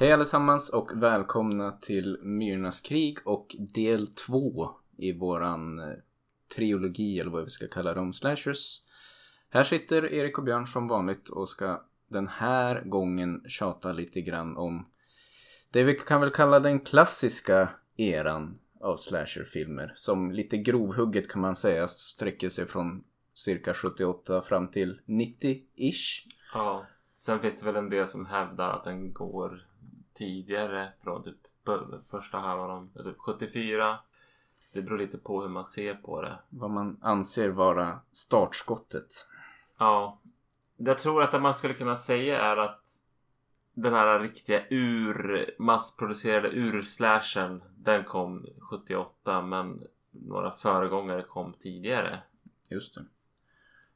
Hej allesammans och välkomna till Myrornas krig och del två i våran eh, trilogi eller vad vi ska kalla dem, slashers. Här sitter Erik och Björn som vanligt och ska den här gången tjata lite grann om det vi kan väl kalla den klassiska eran av slasherfilmer som lite grovhugget kan man säga sträcker sig från cirka 78 fram till 90-ish. Ja. Sen finns det väl en del som hävdar att den går tidigare från typ första halvan, typ 74. Det beror lite på hur man ser på det. Vad man anser vara startskottet. Ja. Jag tror att det man skulle kunna säga är att den här riktiga ur massproducerade ur-slashern den kom 78 men några föregångare kom tidigare. Just det.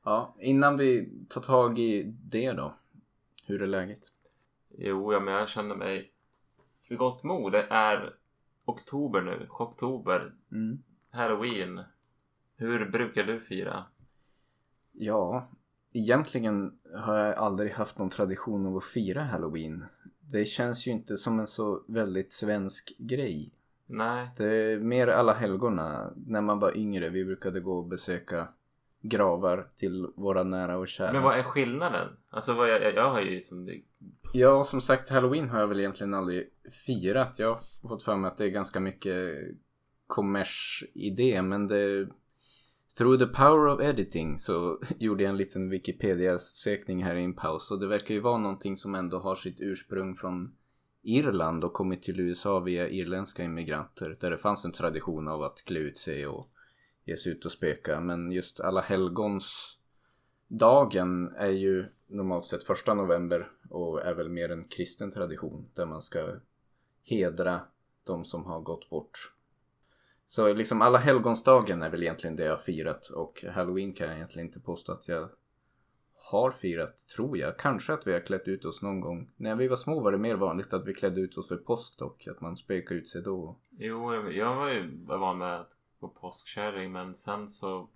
Ja, innan vi tar tag i det då. Hur är läget? Jo, ja, men jag känner mig gott mod. Det är oktober nu, oktober, Mm. halloween. Hur brukar du fira? Ja, egentligen har jag aldrig haft någon tradition av att fira halloween. Det känns ju inte som en så väldigt svensk grej. Nej, Det är mer alla helgorna. När man var yngre, vi brukade gå och besöka gravar till våra nära och kära. men vad är skillnaden? Alltså vad jag, jag, jag har ju som Ja, som sagt, halloween har jag väl egentligen aldrig firat. Jag har fått för mig att det är ganska mycket kommers-idé, men det... Through the power of editing så gjorde jag en liten Wikipedia-sökning här i en paus och det verkar ju vara någonting som ändå har sitt ursprung från Irland och kommit till USA via irländska immigranter där det fanns en tradition av att klä ut sig och ge sig ut och spöka. Men just alla helgons dagen är ju normalt sett första november och är väl mer en kristen tradition där man ska hedra de som har gått bort. Så liksom alla helgonsdagen är väl egentligen det jag har firat och halloween kan jag egentligen inte påstå att jag har firat, tror jag. Kanske att vi har klätt ut oss någon gång. När vi var små var det mer vanligt att vi klädde ut oss för påsk dock, att man spökade ut sig då. Jo, jag- var ju van med att gå påskkärring men sen så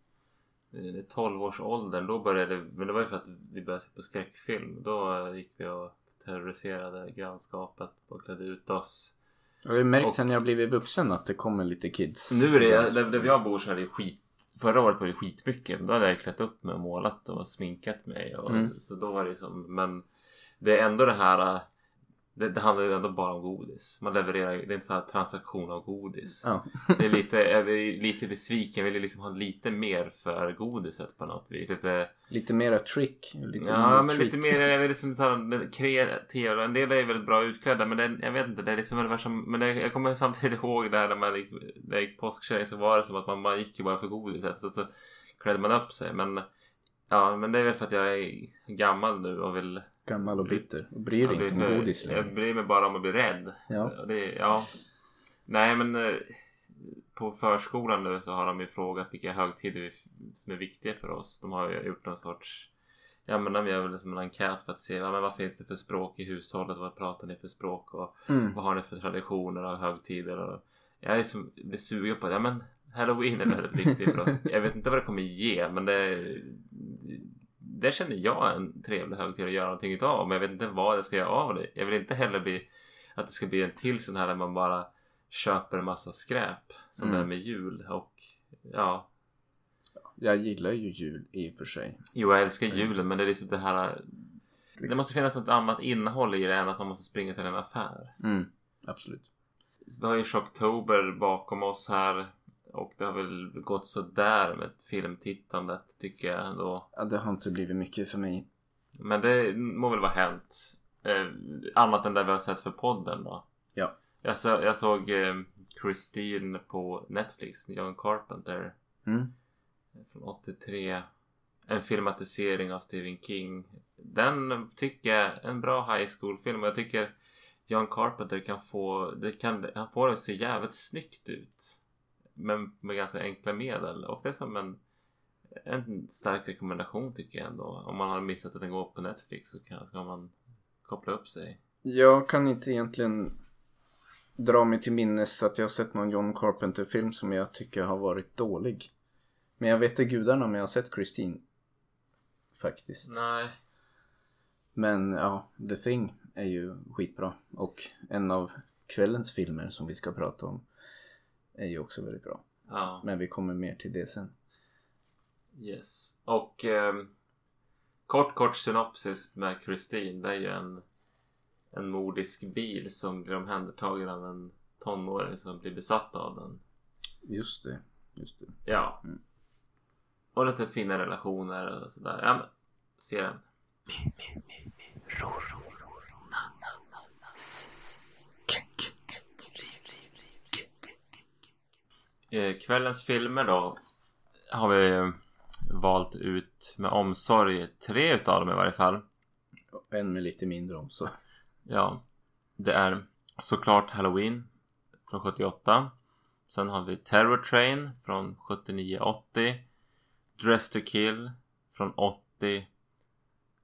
12-årsåldern då började men det var ju för att vi började se på skräckfilm. Då gick vi och terroriserade grannskapet och klädde ut oss. Jag har ju märkt Och- sen jag blivit vuxen att det kommer lite kids. Nu är det, där, där jag bor så är det skit. Förra året var det skitmycket. Då hade jag klätt upp mig och målat och sminkat mig. Och, Mm. Så då var det som, men det är ändå det här. Det, det handlar ju ändå bara om godis. Man levererar, det är inte så här transaktion av godis. Ja. Det är lite, jag är lite besviken. Jag vill liksom ha lite mer för godiset på något vis. Lite, Lite mera trick. Lite ja men treat. lite mer, jag vill liksom så här, kreativa. En del är väldigt bra utklädda men det, jag vet inte, det är liksom ungefär som, men det, jag kommer samtidigt ihåg det här när man gick, när jag gick påskkärring så var det som att man, man gick ju bara för godiset. Så, så klädde man upp sig men Ja men det är väl för att jag är gammal nu och vill Gammal och bitter. Och bryr dig jag inte om godis Jag längre. bryr mig bara om att bli rädd. Ja. Det, ja. Nej men eh, på förskolan nu så har de ju frågat vilka högtider som är viktiga för oss. De har ju gjort någon sorts Ja men de gör väl som en enkät för att se ja, men vad finns det för språk i hushållet. Vad pratar ni för språk och Mm. vad har ni för traditioner och högtider. Och jag är som, blir sugen på att ja men Halloween är väldigt viktigt. Jag vet inte vad det kommer ge men det det känner jag en trevlig högtid att göra någonting utav. Men jag vet inte vad jag ska göra av det. Jag vill inte heller bli att det ska bli en till sån här där man bara köper en massa skräp. Som Mm. är med jul och ja. Jag gillar ju jul i och för sig. Jo jag älskar julen men det är liksom det här. Det måste finnas ett annat innehåll i det än att man måste springa till en affär. Mm. Absolut. Vi har ju Shocktober bakom oss här. Och det har väl gått sådär med filmtittandet tycker jag ändå. Ja, det har inte blivit mycket för mig. Men det må väl vara hänt. Eh, annat än det vi har sett för podden då. Ja. Jag, så, jag såg eh, Christine på Netflix, John Carpenter. Mm. Från 83. En filmatisering av Stephen King. Den tycker jag är en bra high school film. Jag tycker John Carpenter kan få, det kan, han får det att se jävligt snyggt ut. Men med ganska enkla medel. Och det är som en, en stark rekommendation tycker jag ändå. Om man har missat att den går på Netflix så kan, ska man koppla upp sig. Jag kan inte egentligen dra mig till minnes att jag har sett någon John Carpenter-film som jag tycker har varit dålig. Men jag vet inte gudarna om jag har sett Christine. Faktiskt. Nej. Men ja, The Thing är ju skitbra. Och en av kvällens filmer som vi ska prata om är ju också väldigt bra. Ja. Men vi kommer mer till det sen. Yes. Och ehm, kort kort synopsis med Christine. Det är ju en, en mordisk bil som blir omhändertagen av en tonåring som blir besatt av den. Just det. Just det. Ja. Mm. Och lite fina relationer och sådär. Ja men, se den. Kvällens filmer då har vi valt ut med omsorg. Tre utav dem i varje fall. En med lite mindre om så. Ja, det är såklart Halloween från 78. Sen har vi Terror Train från 79-80. Dress to Kill från 80.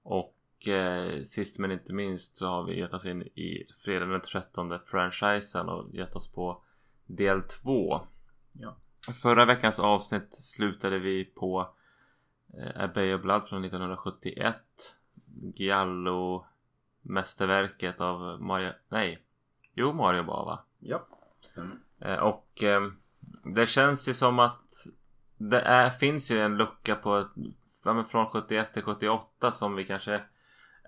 Och eh, sist men inte minst så har vi gett oss in i fredag den 13 franchisen och gett oss på del 2. Ja. Förra veckans avsnitt slutade vi på eh, A Bay of Blood från 1971. Giallo mästerverket av Mario... Nej. Jo, Mario Bava. Ja, stämmer. Eh, och eh, det känns ju som att det är, finns ju en lucka på ja, men från 71 till 78 som vi kanske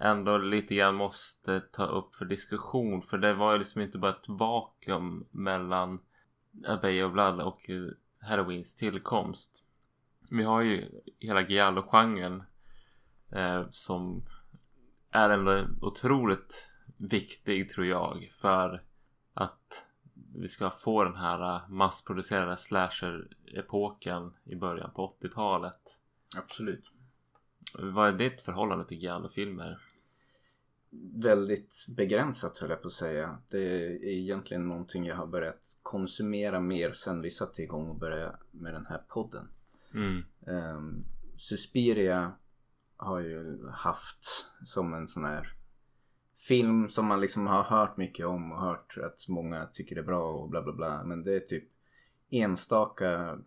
ändå lite grann måste ta upp för diskussion. För det var ju liksom inte bara ett vakuum mellan A Bay of Blood och eh, Halloweens tillkomst. Vi har ju hela Giallo-genren eh, som är ändå otroligt viktig tror jag för att vi ska få den här eh, massproducerade slasher-epoken i början på 80-talet. Absolut. Vad är ditt förhållande till Giallo-filmer? Väldigt begränsat höll jag på att säga. Det är egentligen någonting jag har börjat konsumera mer sen vi satte igång och började med den här podden. Mm. Um, Suspiria har ju haft som en sån här film som man liksom har hört mycket om och hört att många tycker det är bra och bla bla bla. Men det är typ enstaka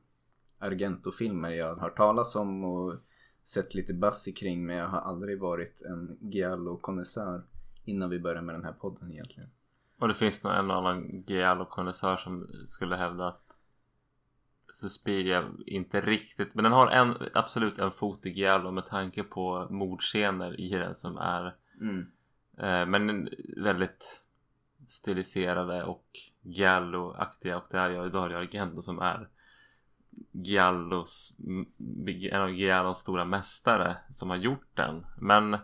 Argento-filmer jag har hört talas om och sett lite buzz kring men jag har aldrig varit en Giallo-konnässör innan vi började med den här podden egentligen. Och det finns nog en annan Giallo-konnässör som skulle hävda att Suspiria inte riktigt men den har en, absolut en fot i Giallo med tanke på mordscener i den som är Mm. eh, men väldigt stiliserade och Giallo-aktiga och det är ju Dario Argento som är Giallos en av Giallos stora mästare som har gjort den men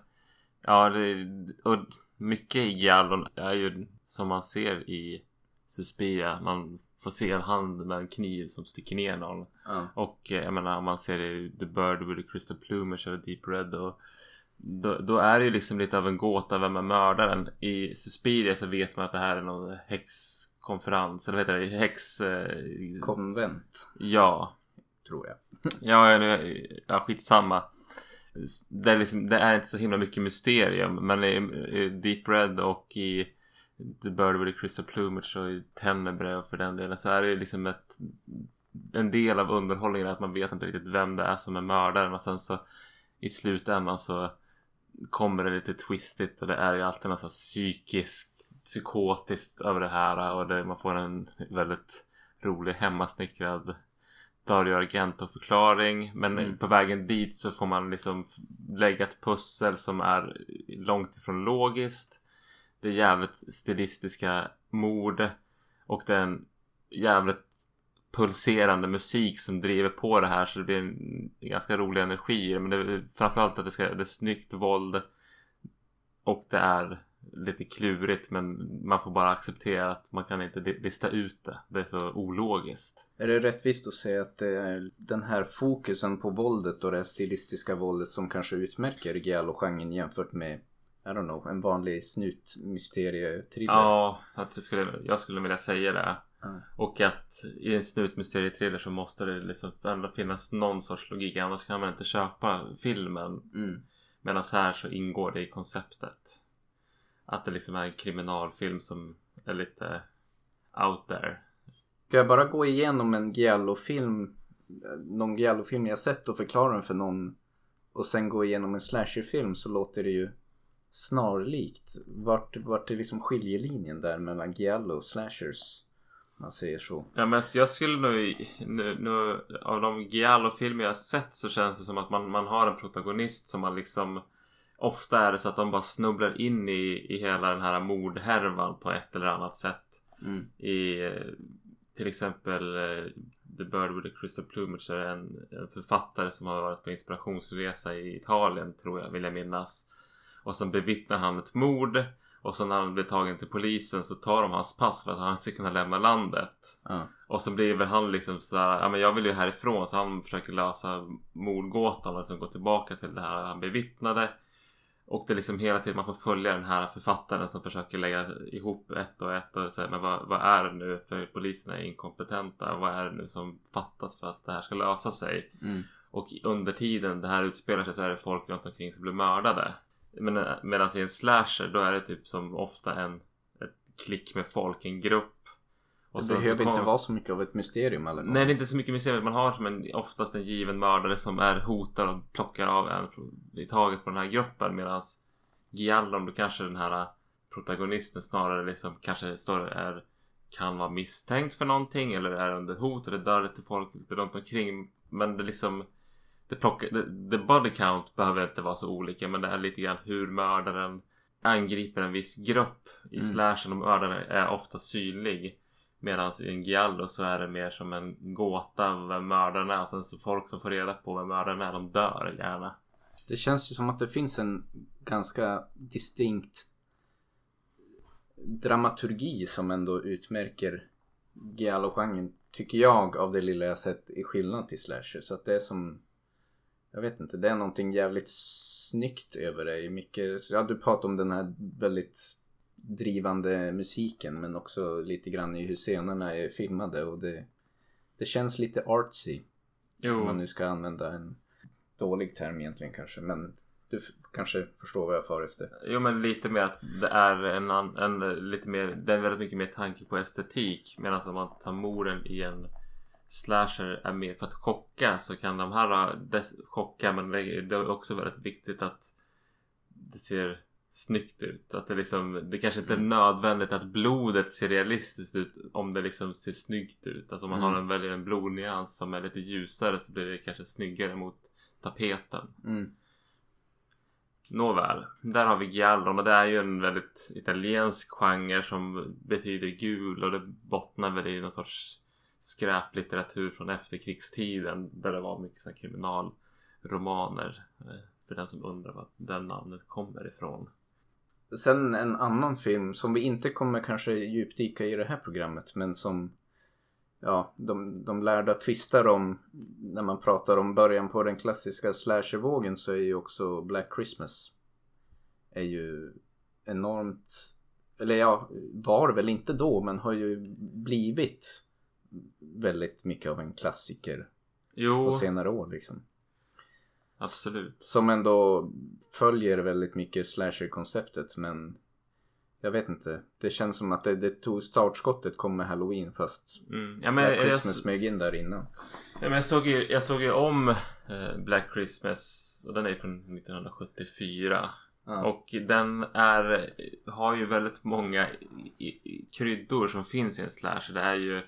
ja det, och mycket i Giallon är ju som man ser i Suspiria man får se en hand med en kniv som sticker ner någon Ja. och eh, jag menar man ser i The Bird with the Crystal Plumage eller Deep Red och då, då är det ju liksom lite av en gåta vem är mördaren. I Suspiria så vet man att det här är någon häxkonferens eller vad heter det? Häx... Eh, Konvent ja. tror jag. Ja, eller, ja skitsamma. Det är, liksom, det är inte så himla mycket mysterium men i, i Deep Red och i The Bird with the Crystal Plumage och i Tenebre och för den delen så är det ju liksom ett en del av underhållningen att man vet inte riktigt vem det är som är mördaren. Och sen så i slutändan så kommer det lite twistigt och det är ju alltid något psykiskt psykotiskt över det här och det, man får en väldigt rolig hemmasnickrad Dario Argento förklaring men Mm. på vägen dit så får man liksom lägga ett pussel som är långt ifrån logiskt det jävligt stilistiska mord och den jävligt pulserande musik som driver på det här så det blir en ganska rolig energi men det är framförallt att det, ska, det är snyggt våld och det är lite klurigt men man får bara acceptera att man kan inte lista ut det. Det är så ologiskt. Är det rättvist att säga att det är den här fokusen på våldet och det här stilistiska våldet som kanske utmärker Giallo-genren jämfört med i don't know, en vanlig snut-mysterie-thriller? Ja, att jag skulle, jag skulle vilja säga det. Ja. Och att i en snutmysterietrailer så måste det liksom ändå finnas någon sorts logik annars kan man inte köpa filmen. Mm. Medan här så ingår det i konceptet. Att det liksom är en kriminalfilm som är lite out there. Ska jag bara gå igenom en Giallo-film, någon Giallo-film jag sett och förklara den för någon och sen gå igenom en slasher-film så låter det ju snarlikt. Vart, vart är liksom skiljelinjen där mellan giallo och slashers? Man säger så. Ja men jag skulle nog nu, nu av de giallo-filmer jag har sett så känns det som att man, man har en protagonist som man liksom Ofta är det så att de bara snubblar in i, i hela den här mordhärvan på ett eller annat sätt. Mm. I eh, till exempel eh, The Bird with the Crystal Plumage är en, en författare som har varit på inspirationsresa i Italien tror jag vill jag minnas. Och sen bevittnar han ett mord. Och så när han blir tagen till polisen så tar de hans pass för att han inte ska kunna lämna landet. Ja. Och så blir väl han liksom sådär, ja men jag vill ju härifrån så han försöker lösa mordgåtan och liksom gå tillbaka till det här han bevittnade. Och det är liksom hela tiden man får följa den här författaren som försöker lägga ihop ett och ett och säga men vad, vad är det nu för polisen är inkompetenta? Vad är det nu som fattas för att det här ska lösa sig? Mm. Och under tiden det här utspelar sig så är det folk runt omkring som blir mördade. Men medan i en slasher då är det typ som ofta en ett klick med folk, en grupp. Och Det behöver inte kom- vara så mycket av ett mysterium eller något. Nej det är inte så mycket mysterium. Man har som en, oftast en given mördare som är hotad och plockar av en i taget från den här gruppen. Medan Giallon då kanske den här protagonisten snarare liksom kanske står, är, kan vara misstänkt för någonting eller är under hot eller dör lite folk runt omkring. Men det liksom det plockar, det, the body count behöver inte vara så olika men det är lite grann hur mördaren angriper en viss grupp. I Mm. slashen och mördaren är ofta synlig. Medan i en giallo så är det mer som en gåta vem mördaren är. Och sen så folk som får reda på vem mördaren är de dör gärna. Det känns ju som att det finns en ganska distinkt dramaturgi som ändå utmärker giallo-genren tycker jag av det lilla jag sett i skillnad till slasher. Så att det är som jag vet inte, det är någonting jävligt snyggt över det. Mycket, ja, du pratar om den här väldigt drivande musiken men också lite grann i hur scenerna är filmade och det, det känns lite artsy. Om man Jo, nu ska använda en dålig term egentligen kanske. Men du kanske förstår vad jag far efter. jo men lite mer att det är en, en lite mer, är väldigt mycket mer tanke på estetik. Medan om man tar morden i en slasher är mer för att chocka så kan de här dess, chocka men det är också väldigt viktigt att det ser snyggt ut. Att det liksom, det kanske inte är Mm. nödvändigt att blodet ser realistiskt ut om det liksom ser snyggt ut. Alltså om man Mm. har en, väljer en blodnyans som är lite ljusare så blir det kanske snyggare mot tapeten. Mm. Nåväl, där har vi giallo men det är ju en väldigt italiensk genre som betyder gul och det bottnar väl i någon sorts skräplitteratur från efterkrigstiden där det var mycket så här kriminalromaner. Eh, för den som undrar var den namnet kommer ifrån. Sen en annan film som vi inte kommer kanske djupdyka i det här programmet men som ja, de, de lärda tvistar om när man pratar om början på den klassiska slashervågen så är ju också Black Christmas är ju enormt eller ja, var väl inte då men har ju blivit väldigt mycket av en klassiker Jo, på senare år liksom. absolut. Som ändå följer väldigt mycket slasher-konceptet men jag vet inte. Det känns som att det, det tog startskottet kom med halloween fast Mm. Ja, men Black jag, Christmas smög in där innan. Ja, men jag, såg ju, jag såg ju om eh, Black Christmas och den är från 1974. Ja. Och den är, har ju väldigt många kryddor som finns i en slasher. Det är ju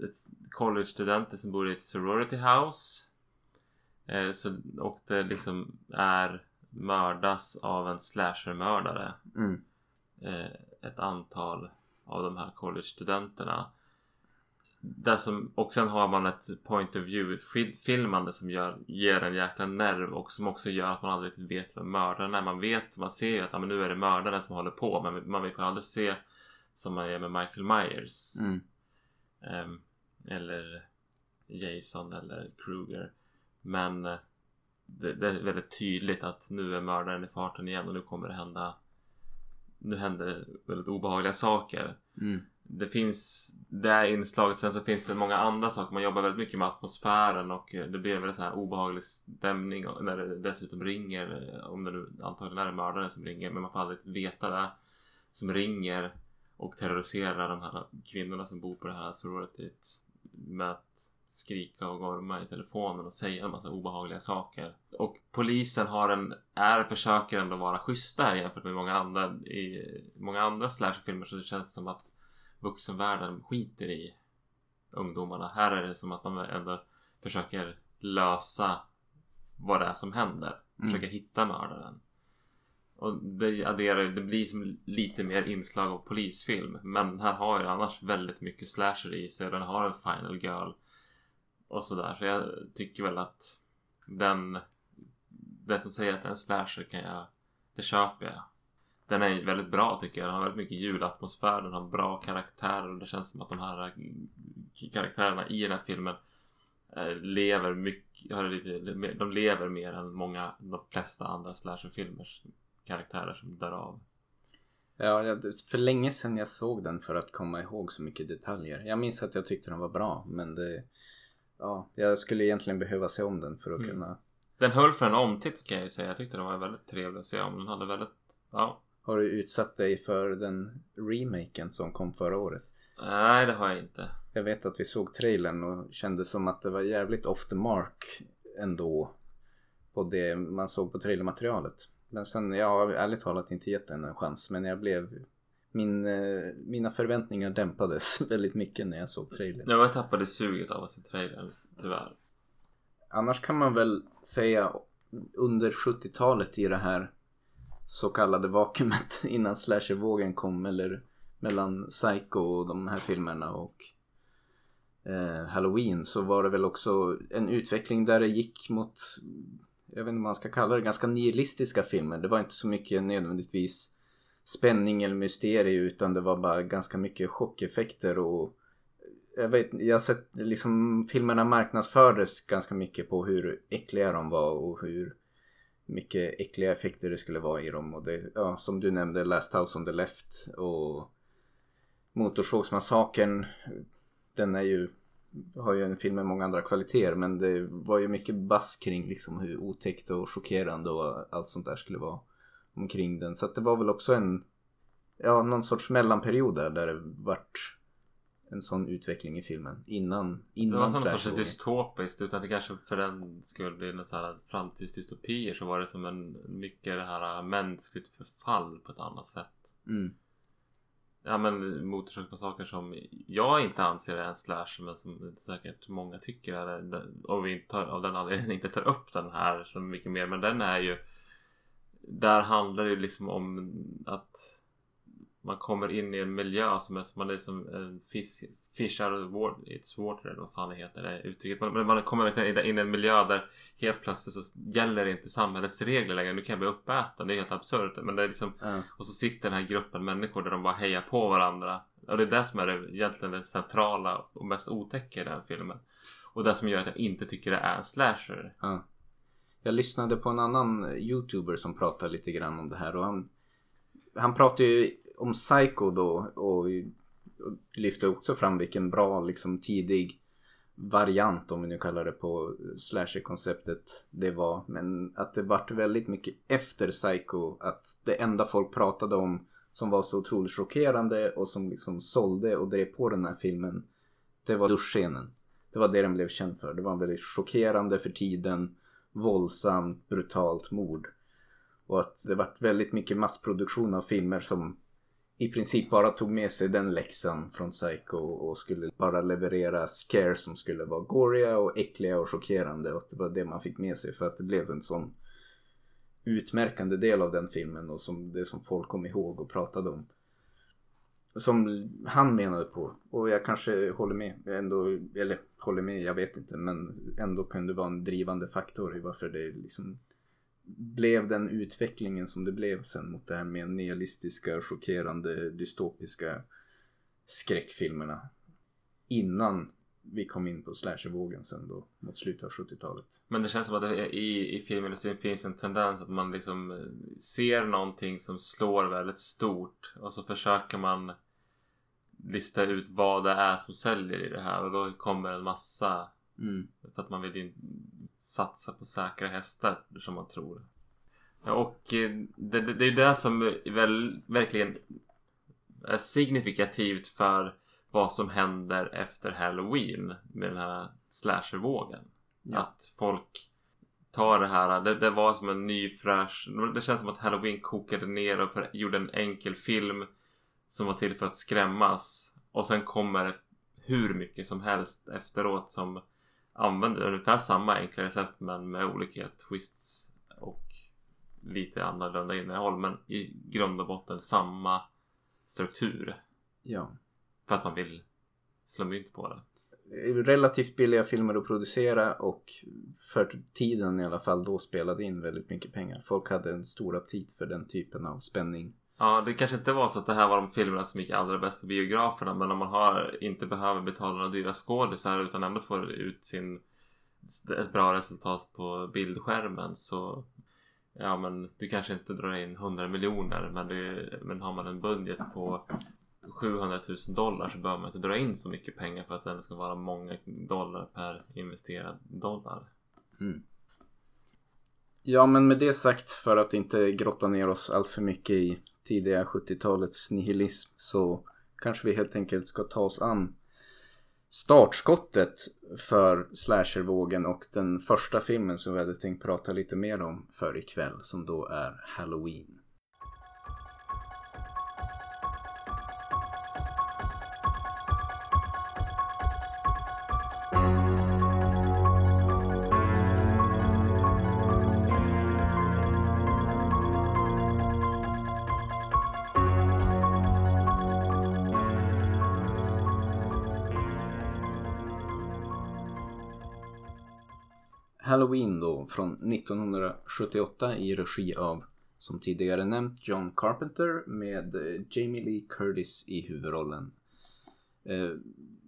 ett, college-studenter som bor i ett sorority house. Eh, så, och det liksom är mördas av en slasher-mördare. Mm. Eh, ett antal av de här college-studenterna. Där som, och sen har man ett point of view fil- filmande som gör, ger en jäkla nerv och som också gör att man aldrig riktigt vet vem mördaren är. Man vet, man ser ju att ja, men nu är det mördaren som håller på men man får aldrig se som man gör med Michael Myers. Mm. Ehm, eller Jason eller Kruger. Men eh, det, det är väldigt tydligt att nu är mördaren i farten igen och nu kommer det hända Nu händer väldigt obehagliga saker. Mm. Det finns det här inslaget sen så finns det många andra saker. Man jobbar väldigt mycket med atmosfären och eh, det blir väldigt så här obehaglig stämning när det dessutom ringer. eh, Om det nu antagligen är mördaren som ringer men man får aldrig veta det. Som ringer och terroriserar de här kvinnorna som bor på det här sororityt. Med att skrika och gorma i telefonen och säga en massa obehagliga saker. Och polisen har en, är, försöker ändå vara schyssta här jämfört med många andra i många andra slasherfilmer så det känns som att vuxenvärlden skiter i ungdomarna. Här är det som att de ändå försöker lösa vad det är som händer. Mm. Försöker hitta mördaren. Och det adderar det blir som lite mer inslag av polisfilm. Men här har ju annars väldigt mycket slasher i sig. Den har en final girl. Och sådär. Så jag tycker väl att den... Den som säger att det är en slasher kan jag... Det köper jag. Den är väldigt bra tycker jag. Den har väldigt mycket julatmosfär. Den har bra karaktärer. Och det känns som att de här karaktärerna i den här filmen eh, lever mycket, de lever mer än många, de flesta andra slasherfilmer karaktärer som dör av. Ja, för länge sedan jag såg den för att komma ihåg så mycket detaljer. Jag minns att jag tyckte den var bra, men det... Ja, jag skulle egentligen behöva se om den för att Mm. kunna... Den höll för en omtitt kan jag ju säga. Jag tyckte den var väldigt trevlig att se om. Den hade väldigt, ja. Har du utsatt dig för den remaken som kom förra året? Nej, det har jag inte. Jag vet att vi såg trailern och kände som att det var jävligt off the mark ändå. På det man såg på trailermaterialet. Men sen, jag har ärligt talat inte gett den en chans. Men jag blev... Min, eh, mina förväntningar dämpades väldigt mycket när jag såg trailern. Jag tappade suget av att se trailern, tyvärr. Annars kan man väl säga under 70-talet i det här så kallade vakuumet innan slashervågen kom eller mellan Psycho och de här filmerna och eh, Halloween så var det väl också en utveckling där det gick mot jag vet inte vad man ska kalla det, ganska nihilistiska filmer. Det var inte så mycket nödvändigtvis spänning eller mysterie utan det var bara ganska mycket chockeffekter och jag vet jag har sett liksom filmerna marknadsfördes ganska mycket på hur äckliga de var och hur mycket äckliga effekter det skulle vara i dem och det, ja, som du nämnde Last House on the Left och Motorsågsmassakern den är ju har ju en film med många andra kvaliteter men det var ju mycket bass kring liksom hur otäckt och chockerande och allt sånt där skulle vara omkring den så att det var väl också en ja någon sorts mellanperiod där, där det vart en sån utveckling i filmen innan Det innan var som en sorts dystopiskt utan det kanske för den skull någon så här framtidsdystopier så var det som en mycket det här mänskligt förfall på ett annat sätt. mm. Ja men Motorsågsmassakern som jag inte anser är en slasher men som säkert många tycker är det. Och vi tar, av den anledningen inte tar upp den här så mycket mer. Men den är ju Där handlar det ju liksom om att man kommer in i en miljö som är som man är som en fisk Fish out of water, it's water eller vad fan det heter det uttrycket. Man, men man kommer verkligen in i en miljö där helt plötsligt så gäller inte samhällets regler längre. Nu kan jag bli uppäten. Det är helt absurt. Men det är liksom ja. och så sitter den här gruppen människor där de bara hejar på varandra. Och det är det som är det, egentligen det centrala och mest otäcka i den här filmen. Och det som gör att jag inte tycker det är en slasher. Ja. Jag lyssnade på en annan youtuber som pratade lite grann om det här och han Han pratade ju om Psycho då och, och lyfte också fram vilken bra liksom tidig variant om vi nu kallar det på slasher-konceptet det var. Men att det vart väldigt mycket efter Psycho att det enda folk pratade om som var så otroligt chockerande och som liksom sålde och drev på den här filmen det var duschscenen. Det var det den blev känd för. Det var en väldigt chockerande för tiden våldsamt, brutalt mord. Och att det vart väldigt mycket massproduktion av filmer som i princip bara tog med sig den läxan från Psycho och skulle bara leverera scares som skulle vara goriga och äckliga och chockerande. Och det var det man fick med sig för att det blev en sån utmärkande del av den filmen och som det som folk kom ihåg och pratade om. Som han menade på. Och jag kanske håller med. Ändå, eller håller med, jag vet inte. Men ändå kunde vara en drivande faktor i varför det liksom blev den utvecklingen som det blev sen mot det här mer nihilistiska, chockerande, dystopiska skräckfilmerna. Innan vi kom in på slashervågen sen då mot slutet av 70-talet. Men det känns som att det i, i filmen så finns en tendens att man liksom eh, ser någonting som slår väldigt stort och så försöker man lista ut vad det är som säljer i det här och då kommer en massa Mm. för att man vill in, satsa på säkra hästar som man tror. Ja, Och eh, det, det, det är det som väl, verkligen är signifikativt för vad som händer efter Halloween med den här slashervågen. Ja. Att folk tar det här, det, det var som en ny fräsch, det känns som att Halloween kokade ner och för, gjorde en enkel film som var till för att skrämmas och sen kommer hur mycket som helst efteråt som använder ungefär samma enkla recept men med olika twists och lite annorlunda innehåll men i grund och botten samma struktur ja. för att man vill slå mynt på det. Relativt billiga filmer att producera och för tiden i alla fall då spelade in väldigt mycket pengar. Folk hade en stor aptit för den typen av spänning. Ja, det kanske inte var så att det här var de filmerna som gick allra bäst på biograferna men om man har, inte behöver betala några dyra skådisar utan ändå får ut sin ett bra resultat på bildskärmen så ja men du kanske inte drar in 100 miljoner men, det, men har man en budget på 700 000 dollar så behöver man inte dra in så mycket pengar för att det ska vara många dollar per investerad dollar. Mm. Ja men med det sagt för att inte grotta ner oss allt för mycket i tidiga 70-talets nihilism så kanske vi helt enkelt ska ta oss an startskottet för slashervågen och den första filmen som vi hade tänkt prata lite mer om för ikväll som då är Halloween. Halloween då från 1978 i regi av som tidigare nämnt John Carpenter med eh, Jamie Lee Curtis i huvudrollen. Eh,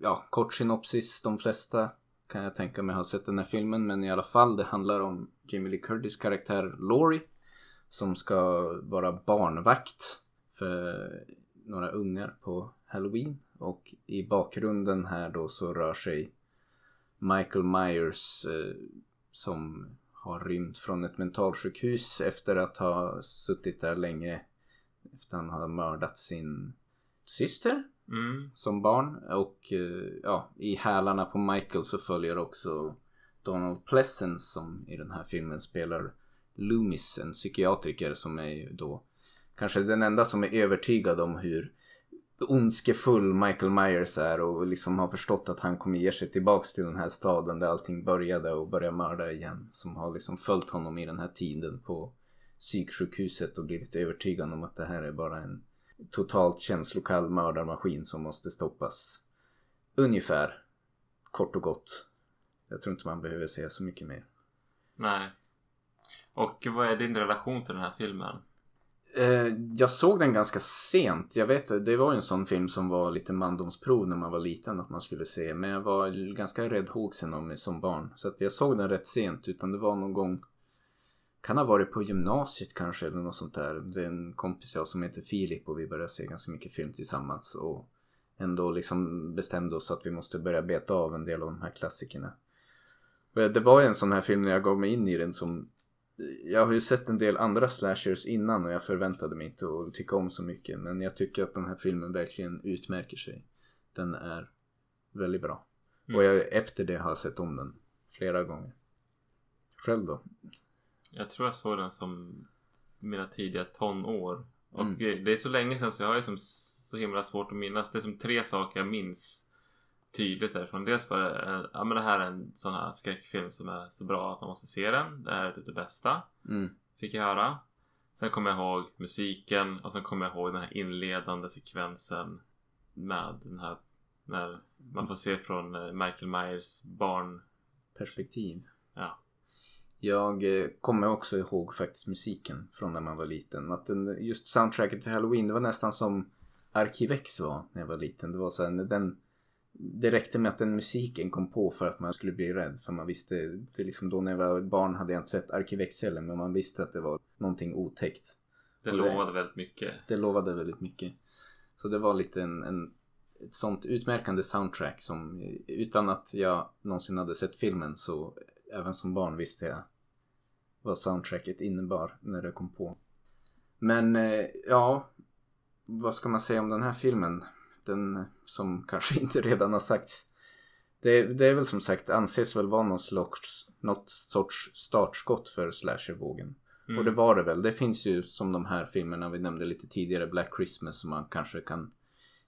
ja, kort synopsis. De flesta kan jag tänka mig har sett den här filmen men i alla fall det handlar om Jamie Lee Curtis karaktär Laurie som ska vara barnvakt för några ungar på Halloween och i bakgrunden här då så rör sig Michael Myers eh, som har rymt från ett mentalsjukhus efter att ha suttit där länge. Efter att han har mördat sin syster Mm. som barn. Och eh, ja, i hälarna på Michael så följer också Donald Pleasence som i den här filmen spelar Loomis, en psykiatriker som är ju då kanske den enda som är övertygad om hur ondskefull Michael Myers är och liksom har förstått att han kommer ge sig tillbaks till den här staden där allting började och börja mörda igen. Som har liksom följt honom i den här tiden på psyksjukhuset och blivit övertygad om att det här är bara en totalt känslokall mördarmaskin som måste stoppas. Ungefär. Kort och gott. Jag tror inte man behöver säga så mycket mer. Nej. Och vad är din relation till den här filmen? Eh, jag såg den ganska sent. Jag vet, det var ju en sån film som var lite mandomsprov när man var liten att man skulle se. Men jag var ganska räddhågsen om mig som barn. Så att jag såg den rätt sent. Utan det var någon gång, kan ha varit på gymnasiet kanske eller något sånt där. Det är en kompis jag som heter Filip och vi började se ganska mycket film tillsammans. Och ändå liksom bestämde oss att vi måste börja beta av en del av de här klassikerna. Det var en sån här film när jag gav mig in i den som jag har ju sett en del andra slashers innan och jag förväntade mig inte att tycka om så mycket. Men jag tycker att den här filmen verkligen utmärker sig. Den är väldigt bra. Mm. Och jag efter det har jag sett om den flera gånger. Själv då? Jag tror jag såg den som mina tidiga tonår. Och Mm. det är så länge sedan så jag har ju som så himla svårt att minnas. Det är som tre saker jag minns tydligt därifrån. Dels eh, ja men det här är en sån här skräckfilm som är så bra att man måste se den. Det här är typ det bästa. Mm. Fick jag höra. Sen kommer jag ihåg musiken och sen kommer jag ihåg den här inledande sekvensen med den här när man får se från eh, Michael Myers barn. Perspektiv. Ja. Jag eh, kommer också ihåg faktiskt musiken från när man var liten. Att den, just soundtracket till Halloween, det var nästan som Arkivex var när jag var liten. Det var så här, den det räckte med att den musiken kom på för att man skulle bli rädd. För man visste, det liksom då när jag var barn hade jag inte sett Arkivex heller. Men man visste att det var någonting otäckt. Det Och det- lovade väldigt mycket. Det lovade väldigt mycket. Så det var lite en, en, ett sånt utmärkande soundtrack som utan att jag någonsin hade sett filmen så även som barn visste jag vad soundtracket innebar när det kom på. Men eh, ja, vad ska man säga om den här filmen? Den som kanske inte redan har sagts. Det, det är väl som sagt anses väl vara någon slags, något sorts startskott för slashervågen. Mm. Och det var det väl. Det finns ju som de här filmerna vi nämnde lite tidigare, Black Christmas, som man kanske kan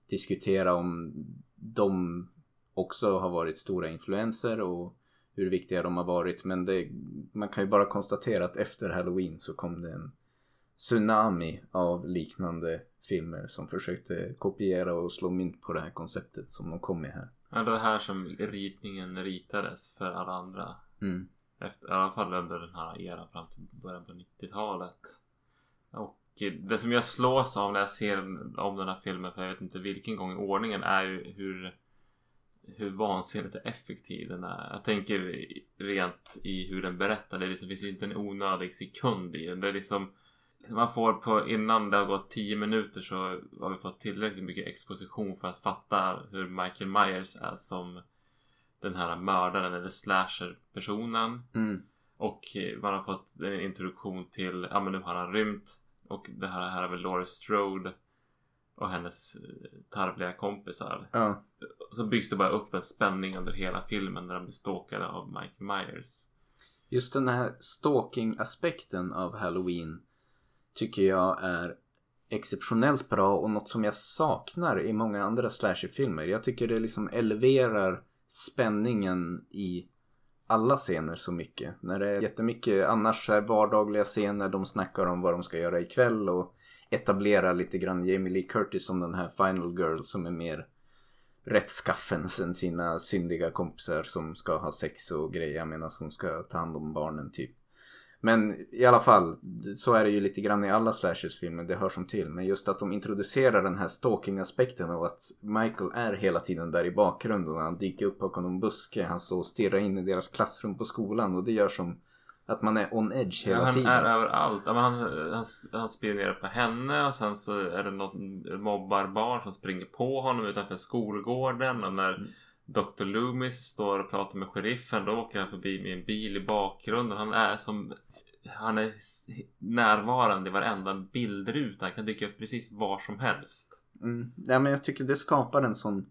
diskutera om de också har varit stora influenser och hur viktiga de har varit. Men det, man kan ju bara konstatera att efter Halloween så kom det en tsunami av liknande filmer som försökte kopiera och slå mynt på det här konceptet som de kom med här. Ja, det var här som ritningen ritades för alla andra. Mm. Efter, I alla fall under den här eran fram till början på 90-talet. Och det som jag slås av när jag ser om den här filmen, för jag vet inte vilken gång i ordningen, är ju hur hur vansinnigt effektiv den är. Jag tänker rent i hur den berättar. Det liksom, finns ju inte en onödig sekund i den. Det är liksom man får på innan det har gått 10 minuter så har vi fått tillräckligt mycket exposition för att fatta hur Michael Myers är som den här mördaren eller slasher personen. Mm. Och man har fått en introduktion till, ja men nu har han rymt. Och det här, här är väl Laurie Strode och hennes tarvliga kompisar. Ja. Så byggs det bara upp en spänning under hela filmen när de blir stalkade av Michael Myers. Just den här stalking-aspekten av Halloween tycker jag är exceptionellt bra och något som jag saknar i många andra slasherfilmer. Jag tycker det liksom eleverar spänningen i alla scener så mycket. När det är jättemycket annars är vardagliga scener, de snackar om vad de ska göra ikväll och etablerar lite grann Jamie Lee Curtis som den här final girl som är mer rättskaffens än sina syndiga kompisar som ska ha sex och grejer medan hon ska ta hand om barnen typ. Men i alla fall, så är det ju lite grann i alla slashers-filmer, det hör som till. Men just att de introducerar den här stalking-aspekten och att Michael är hela tiden där i bakgrunden. Han dyker upp bakom någon buske, han står och stirrar in i deras klassrum på skolan och det gör som att man är on edge hela ja, han tiden. är överallt. Ja, men han, han, han spionerar på henne och sen så är det något mobbarbarn som springer på honom utanför skolgården och när mm. Dr. Loomis står och pratar med sheriffen då åker han förbi med en bil i bakgrunden. Han är som han är närvarande i varenda bildruta. Han kan dyka upp precis var som helst. Mm. Ja, men jag tycker det skapar en sån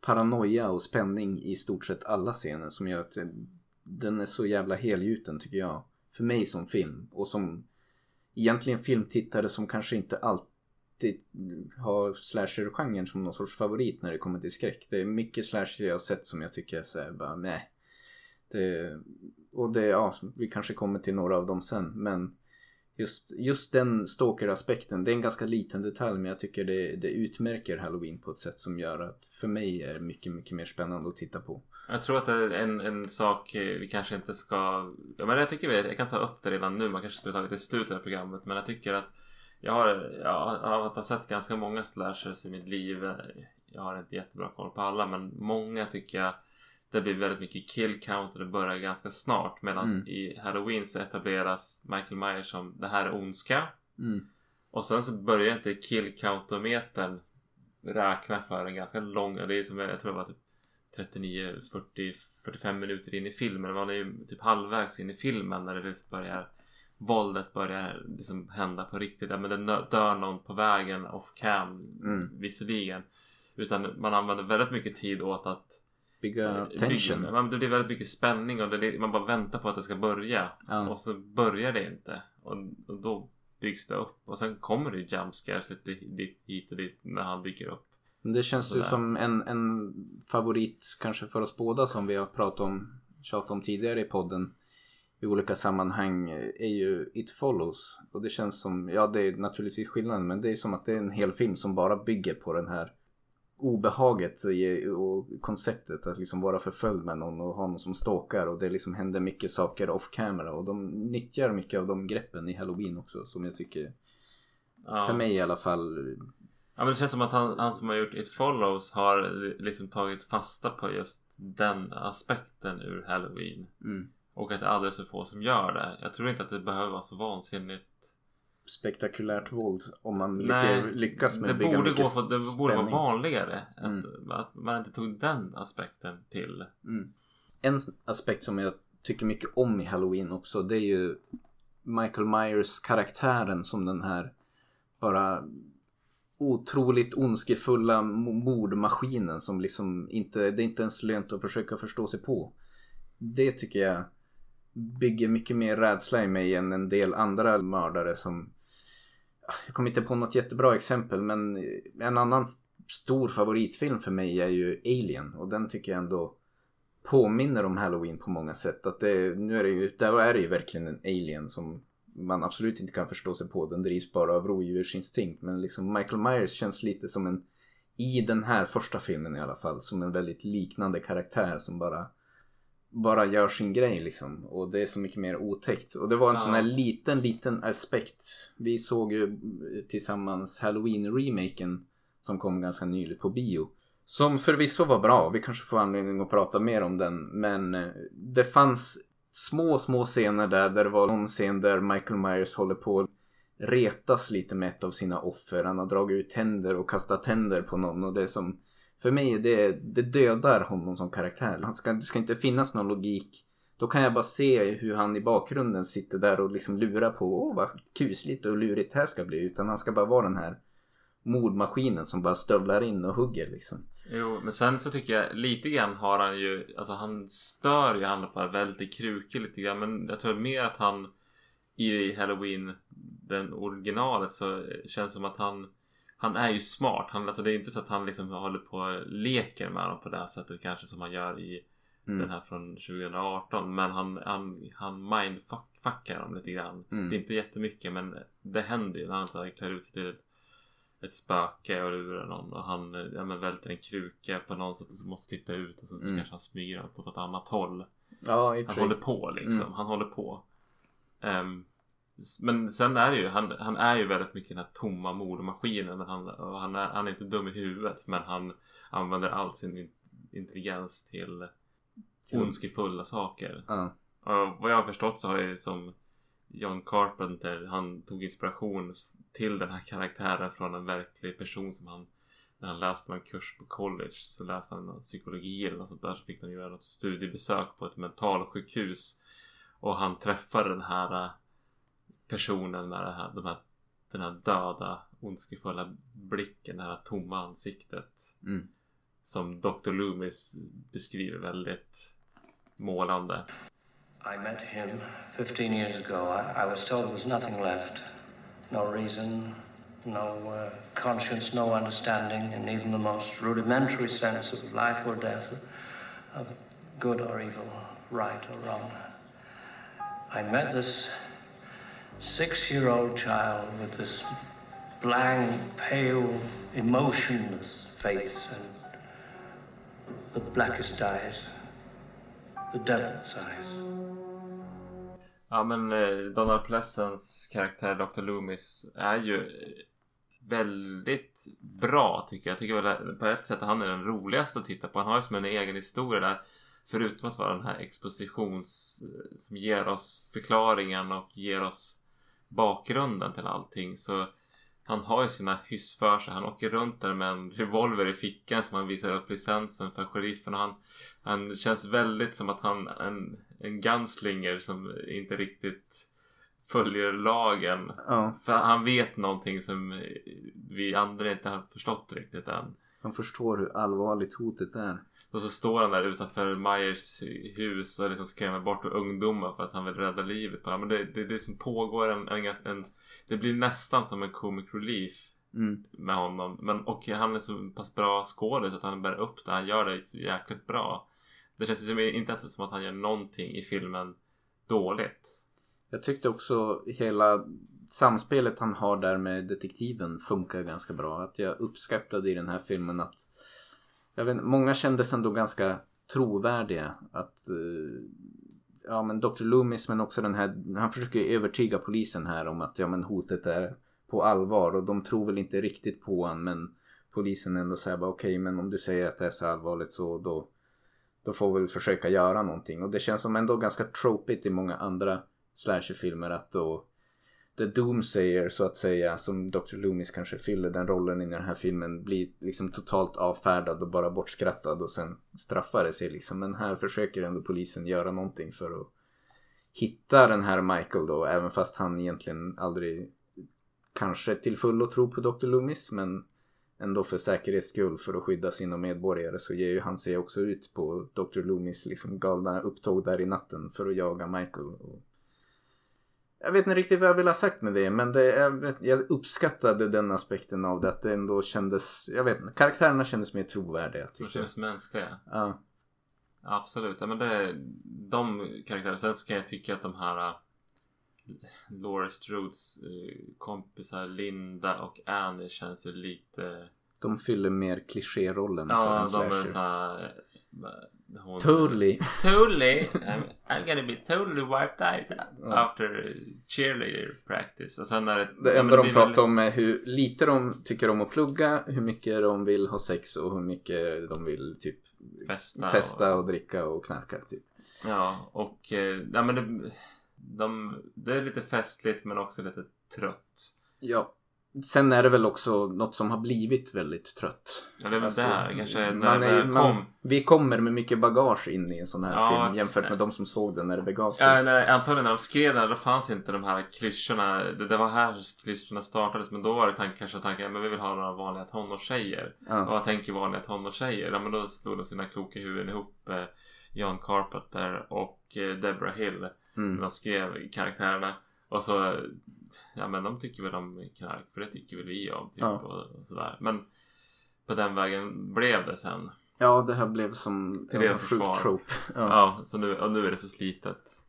paranoia och spänning i stort sett alla scener som gör att den är så jävla helgjuten tycker jag. För mig som film och som egentligen filmtittare som kanske inte alltid har slasher-genren som någon sorts favorit när det kommer till skräck. Det är mycket slasher jag har sett som jag tycker är såhär bara nej. Det, och det, ja, vi kanske kommer till några av dem sen. Men just, just den stalker-aspekten, det är en ganska liten detalj men jag tycker det, det utmärker Halloween på ett sätt som gör att för mig är mycket, mycket mer spännande att titta på. Jag tror att det är en, en sak eh, vi kanske inte ska... Ja, men jag tycker vi, jag kan ta upp det redan nu. Man kanske skulle ta det i slutet av programmet. Men jag tycker att jag har, jag har sett ganska många slashers i mitt liv. Jag har inte jättebra koll på alla men många tycker jag det blir väldigt mycket kill count och det börjar ganska snart. Medan mm. i Halloween så etableras Michael Myers som det här är ondska. Mm. Och sen så börjar inte kill count-metern räkna för en ganska lång, det är som jag tror det var typ 39, 40, 45 minuter in i filmen. Man är ju typ halvvägs in i filmen när det liksom börjar våldet börjar liksom hända på riktigt. Men det dör någon på vägen off cam mm. visserligen. Utan man använder väldigt mycket tid åt att bygga tension. Bygga, det blir väldigt mycket spänning och det, man bara väntar på att det ska börja. Ja. Och så börjar det inte. Och, och, då byggs det upp. Och sen kommer det scares lite hit och dit när han dyker upp. Det känns ju som en, en favorit kanske för oss båda som vi har pratat om, tjatat om tidigare i podden i olika sammanhang är ju It Follows. Och det känns som, ja det är naturligtvis skillnaden men det är som att det är en hel film som bara bygger på den här obehaget och konceptet att liksom vara förföljd med någon och ha någon som stalkar och det liksom händer mycket saker off camera och de nyttjar mycket av de greppen i Halloween också som jag tycker ja. för mig i alla fall Ja men det känns som att han, han som har gjort It Follows har liksom tagit fasta på just den aspekten ur Halloween. Mm. Och att det är alldeles för få som gör det. Jag tror inte att det behöver vara så vansinnigt spektakulärt våld om man Nej, lyckas med att bygga borde mycket gå för, Det borde vara vanligare att, mm. att, man inte tog den aspekten till. Mm. En aspekt som jag tycker mycket om i Halloween också det är ju Michael Myers karaktären som den här bara otroligt ondskefulla mordmaskinen som liksom inte, det är inte ens lönt att försöka förstå sig på. Det tycker jag bygger mycket mer rädsla i mig än en del andra mördare som Ah, jag kommer inte på något jättebra exempel men en annan stor favoritfilm för mig är ju Alien och den tycker jag ändå påminner om Halloween på många sätt. Att det, nu är det ju, där är det ju verkligen en alien som man absolut inte kan förstå sig på. Den drivs bara av rovdjursinstinkt. Men liksom Michael Myers känns lite som en, i den här första filmen i alla fall, som en väldigt liknande karaktär som bara bara gör sin grej liksom. Och det är så mycket mer otäckt. Och det var en ja. sån här liten, liten aspekt. Vi såg ju tillsammans Halloween-remaken som kom ganska nyligt på bio. Som förvisso var bra. Vi kanske får anledning att prata mer om den. Men eh, det fanns små, små scener där. Där det var någon scen där Michael Myers håller på att retas lite med ett av sina offer. Han har dragit ut tänder och kastat tänder på någon. Och det är som för mig, det, det dödar honom som karaktär. Han ska, det ska inte finnas någon logik. Då kan jag bara se hur han i bakgrunden sitter där och liksom lurar på åh vad kusligt och lurigt det här ska bli. Utan han ska bara vara den här mordmaskinen som bara stövlar in och hugger liksom. Jo, men sen så tycker jag lite grann har han ju, alltså han stör ju han på väldigt krukig lite grann. Men jag tror mer att han i Halloween, den originalet så känns det som att han han är ju smart. Han, alltså det är inte så att han liksom håller på och leker med dem på det här sättet kanske som han gör i mm. den här från 2018. Men han, han, han mindfuckar dem lite grann. Mm. Det är inte jättemycket men det händer ju när han så här, klär ut sig till ett spöke och lurar någon och han ja, men välter en kruka på någon som måste titta ut och sen så mm. kanske han smyger åt ett annat håll. Ja, han håller på liksom. Mm. Han håller på. Um, men sen är det ju, han, han är ju väldigt mycket den här tomma mordmaskinen. Han, han, är, han är inte dum i huvudet men han använder all sin intelligens till ondskefulla saker. Uh. Och vad jag har förstått så har ju som John Carpenter, han tog inspiration till den här karaktären från en verklig person som han när han läste en kurs på college så läste han psykologi eller något sånt där så fick han göra något studiebesök på ett mentalsjukhus och han träffade den här personen med det här, de här, den här döda ondskefulla blicken, det här tomma ansiktet. Mm. Som Dr. Loomis beskriver väldigt målande. I met him 15 years ago. I, I was told there was nothing left. No reason, no uh, conscience, no understanding, and even the most rudimentary sense of life or death, of good or evil, right or wrong. I met this six year old child with this blank, pale, emotionless face and the blackest eyes, the devil's eyes. Ja men eh, Donald Pleasants karaktär Dr. Loomis är ju väldigt bra tycker jag. Jag tycker väl på ett sätt att han är den roligaste att titta på. Han har ju som en egen historia där. Förutom att vara den här expositions som ger oss förklaringen och ger oss bakgrunden till allting så han har ju sina hyss för sig. Han åker runt där med en revolver i fickan som han visar upp licensen för sheriffen. Och han, han känns väldigt som att han en, en gunslinger som inte riktigt följer lagen. Ja. För han vet någonting som vi andra inte har förstått riktigt än. Han förstår hur allvarligt hotet är. Och så står han där utanför Myers hus och liksom skrämmer bort ungdomar för att han vill rädda livet på Men det, det, det som pågår en, en, en, Det blir nästan som en comic relief mm. med honom. Men, och han är så pass bra skådis att han bär upp det. Han gör det så jäkligt bra. Det känns som, inte som att han gör någonting i filmen dåligt. Jag tyckte också hela samspelet han har där med detektiven funkar ganska bra. Att jag uppskattade i den här filmen att jag vet, många kändes ändå ganska trovärdiga. Att eh, ja men Dr. Loomis men också den här, han försöker övertyga polisen här om att ja men hotet är på allvar och de tror väl inte riktigt på honom men polisen ändå säger bara okej okay, men om du säger att det är så allvarligt så då då får vi väl försöka göra någonting och det känns som ändå ganska tropigt i många andra slasherfilmer att då The Doomsayer så att säga som Dr. Loomis kanske fyller den rollen i den här filmen blir liksom totalt avfärdad och bara bortskrattad och sen straffar det sig liksom. Men här försöker ändå polisen göra någonting för att hitta den här Michael då även fast han egentligen aldrig kanske till fullo tror på Dr. Loomis men ändå för säkerhets skull för att skydda sina medborgare så ger ju han sig också ut på Dr. Loomis liksom galna upptåg där i natten för att jaga Michael. Och jag vet inte riktigt vad jag vill ha sagt med det men det, jag, jag uppskattade den aspekten av det att det ändå kändes, jag vet inte, karaktärerna kändes mer trovärdiga. De kändes mänskliga. Ja. Absolut. Ja, men det, de karaktärerna. Sen så kan jag tycka att de här uh, Laura Strodes uh, kompisar Linda och Annie känns ju lite... De fyller mer klichérollen för Ja, en de slasher. är såhär... uh, hon- Totally. Totally. I'm, I'm gonna be totally wiped out after cheerleader practice. Och sen är det... Enda de pratar väldigt- om är hur lite de tycker om att plugga, hur mycket de vill ha sex och hur mycket de vill typ Festa. festa och dricka och knarka. Typ. Ja, och eh, ja, men det, de, det är lite festligt men också lite trött. Ja. Sen är det väl också något som har blivit väldigt trött. Ja, det är väl Alltså, där kanske när man är, man, kom. vi kommer med mycket bagage in i en sån här Ja, film jämfört nej. med de som såg den när det begav sig. Ja, nej, antagligen när de skrev den då fanns inte de här klyschorna. Det, det var här klyschorna startades men då var det tank, kanske tanken men vi vill ha några vanliga tonårstjejer. Och Ja. vad tänker vanliga tonårstjejer? Ja men då slog de sina kloka huvuden ihop eh, John Carpenter och eh, Deborah Hill. När Mm. de skrev karaktärerna. Och så Ja men de tycker väl om knark för det tycker väl vi om. Typ, Ja. och, och sådär. Men på den vägen blev det sen. ja, det här blev som Till en deras sjuk trope. Ja. Ja, så nu, och nu är det så slitet.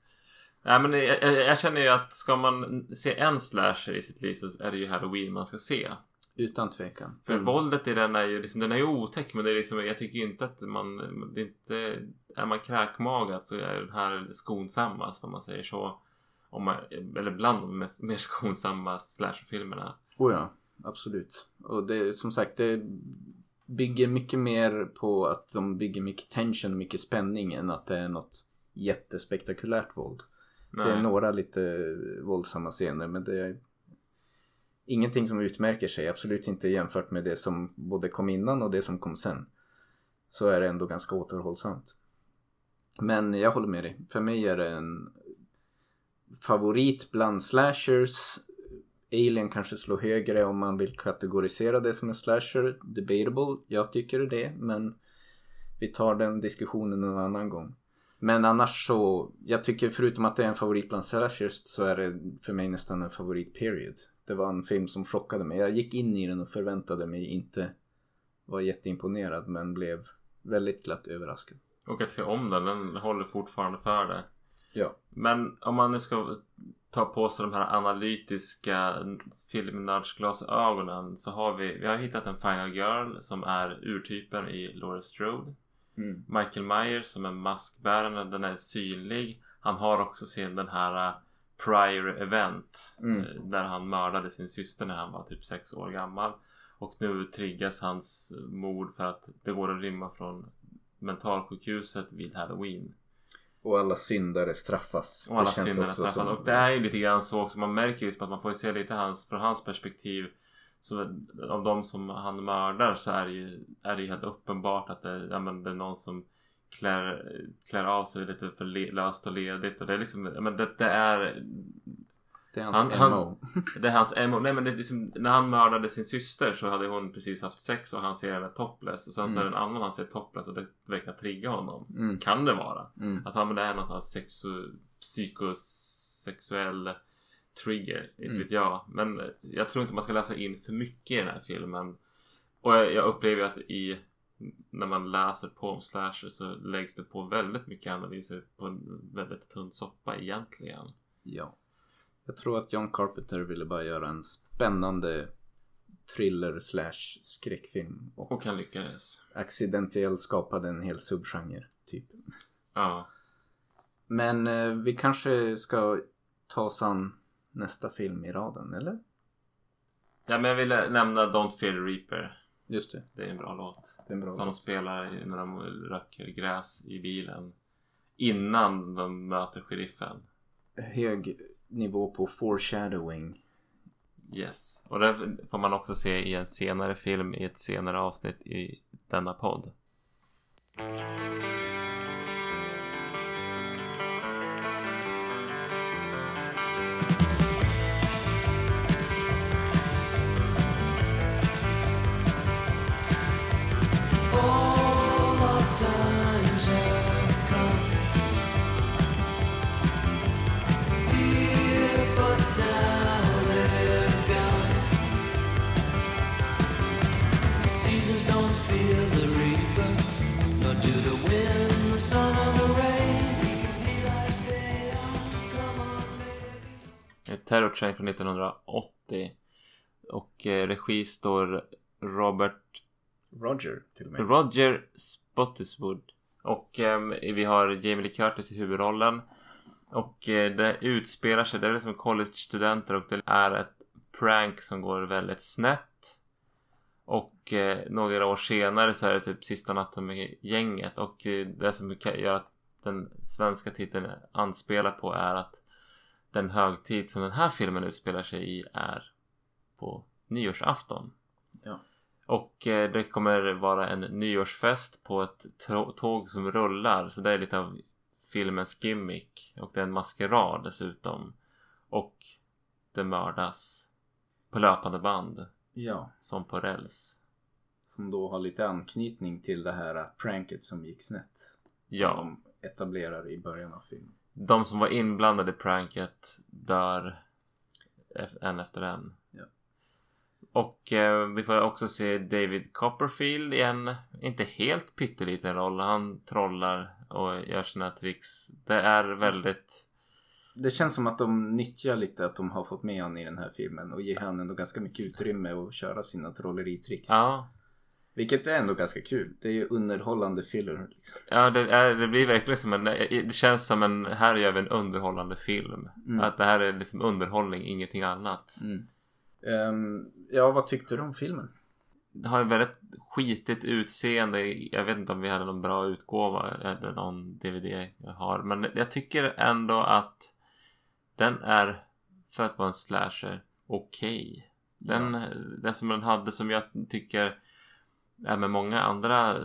Nej men jag, jag, jag känner ju att ska man se en slasher i sitt liv så är det ju Halloween man ska se. Utan tvekan. För Mm. våldet i den är ju liksom, den är ju otäck men det är liksom, jag tycker inte att man, det är inte, är man kräkmagad så är den här skonsammast om man säger så. Om man, eller bland de mest, mer skonsamma slasherfilmerna. Oh ja, absolut. Och det som sagt, det bygger mycket mer på att de bygger mycket tension, mycket spänning än att det är något jättespektakulärt våld. Det är Nej. några lite våldsamma scener men det är ingenting som utmärker sig. Absolut inte jämfört med det som både kom innan och det som kom sen. Så är det ändå ganska återhållsamt. Men jag håller med dig. För mig är det en favorit bland slashers. Alien kanske slår högre om man vill kategorisera det som en slasher. Debatable. Jag tycker det men vi tar den diskussionen en annan gång. Men annars så, jag tycker förutom att det är en favorit bland slashers så är det för mig nästan en favorit period. Det var en film som chockade mig. Jag gick in i den och förväntade mig inte var jätteimponerad men blev väldigt glatt överraskad. Och att se om den, den håller fortfarande för det. Ja. Men om man nu ska ta på sig de här analytiska filmnördsglasögonen så har vi, vi har hittat en Final Girl som är urtypen i Laura Strode. Mm. Michael Myers som är maskbärande, den är synlig. Han har också sin den här uh, prior event Mm. eh, där han mördade sin syster när han var typ sex år gammal. Och nu triggas hans mord för att det går att rymma från mentalsjukhuset vid halloween. Och alla syndare straffas. Och alla också straffas. som- Och det är ju lite grann så också. Man märker liksom att man får se lite hans, från hans perspektiv. Så av de som han mördar så är det ju, är det ju helt uppenbart att det, ja, men det är någon som klär, klär av sig lite för le, löst och ledigt. Och det är liksom, men det, det är Det är hans Han- han- MO. det är hans emo. Nej men det är liksom, när han mördade sin syster så hade hon precis haft sex och han ser henne topless. Och sen så är det en annan han ser topless och det verkar trigga honom. Mm. Kan det vara. Mm. Att han det är någon sån här sexo, psykosexuell trigger. Inte Mm. vet jag. Men jag tror inte man ska läsa in för mycket i den här filmen. Och jag, jag upplever att i när man läser på om slasher så läggs det på väldigt mycket analyser på en väldigt tunn soppa egentligen. Ja. Jag tror att John Carpenter ville bara göra en spännande thriller slash skräckfilm. Och Och han lyckades. accidentell skapade en hel subgenre. Typ. Ja. Men eh, vi kanske ska ta oss an nästa film i raden, eller? Ja men jag ville nämna Don't Fear the Reaper. Just det, Det är en bra låt. det är en bra Som de låt. spelar i- när de röker gräs i bilen. Innan de möter sheriffen. Hög nivå på foreshadowing. Yes. Och det får man också se i en senare film i ett senare avsnitt i denna podd. Terror Train från 1980. Och eh, regi står Robert Roger till och med. Roger Spottiswood. Och eh, vi har Jamie Lee Curtis i huvudrollen. Och eh, det utspelar sig, det är liksom college-studenter och det är ett prank som går väldigt snett. Och eh, några år senare så är det typ sista natten med gänget. Och eh, det som gör att den svenska titeln anspelar på är att den högtid som den här filmen utspelar sig i är på nyårsafton. Ja. Och eh, det kommer vara en nyårsfest på ett tåg som rullar. Så det är lite av filmens gimmick. Och det är en maskerad dessutom. Och det mördas på löpande band. Ja. Som på räls. Som då har lite anknytning till det här pranket som gick snett. Ja. Som de etablerar i början av filmen. De som var inblandade i pranket dör en efter en. Ja. Och eh, vi får också se David Copperfield i en inte helt pytteliten roll. Han trollar och gör sina tricks. Det är väldigt... Det känns som att de nyttjar lite att de har fått med honom i den här filmen och ger honom ändå ganska mycket utrymme att köra sina trolleritricks. Ja. Vilket är ändå ganska kul. Det är ju underhållande filler. Liksom. Ja, det, är, det blir verkligen som en... Det känns som en... Här gör vi en underhållande film. Mm. Att det här är liksom underhållning, ingenting annat. Mm. Um, ja, vad tyckte du om filmen? Det har ju väldigt skitigt utseende. Jag vet inte om vi hade någon bra utgåva eller någon DVD jag har. Men jag tycker ändå att den är, för att vara en slasher, okej. Okay. Den, ja. den som den hade som jag tycker är med många andra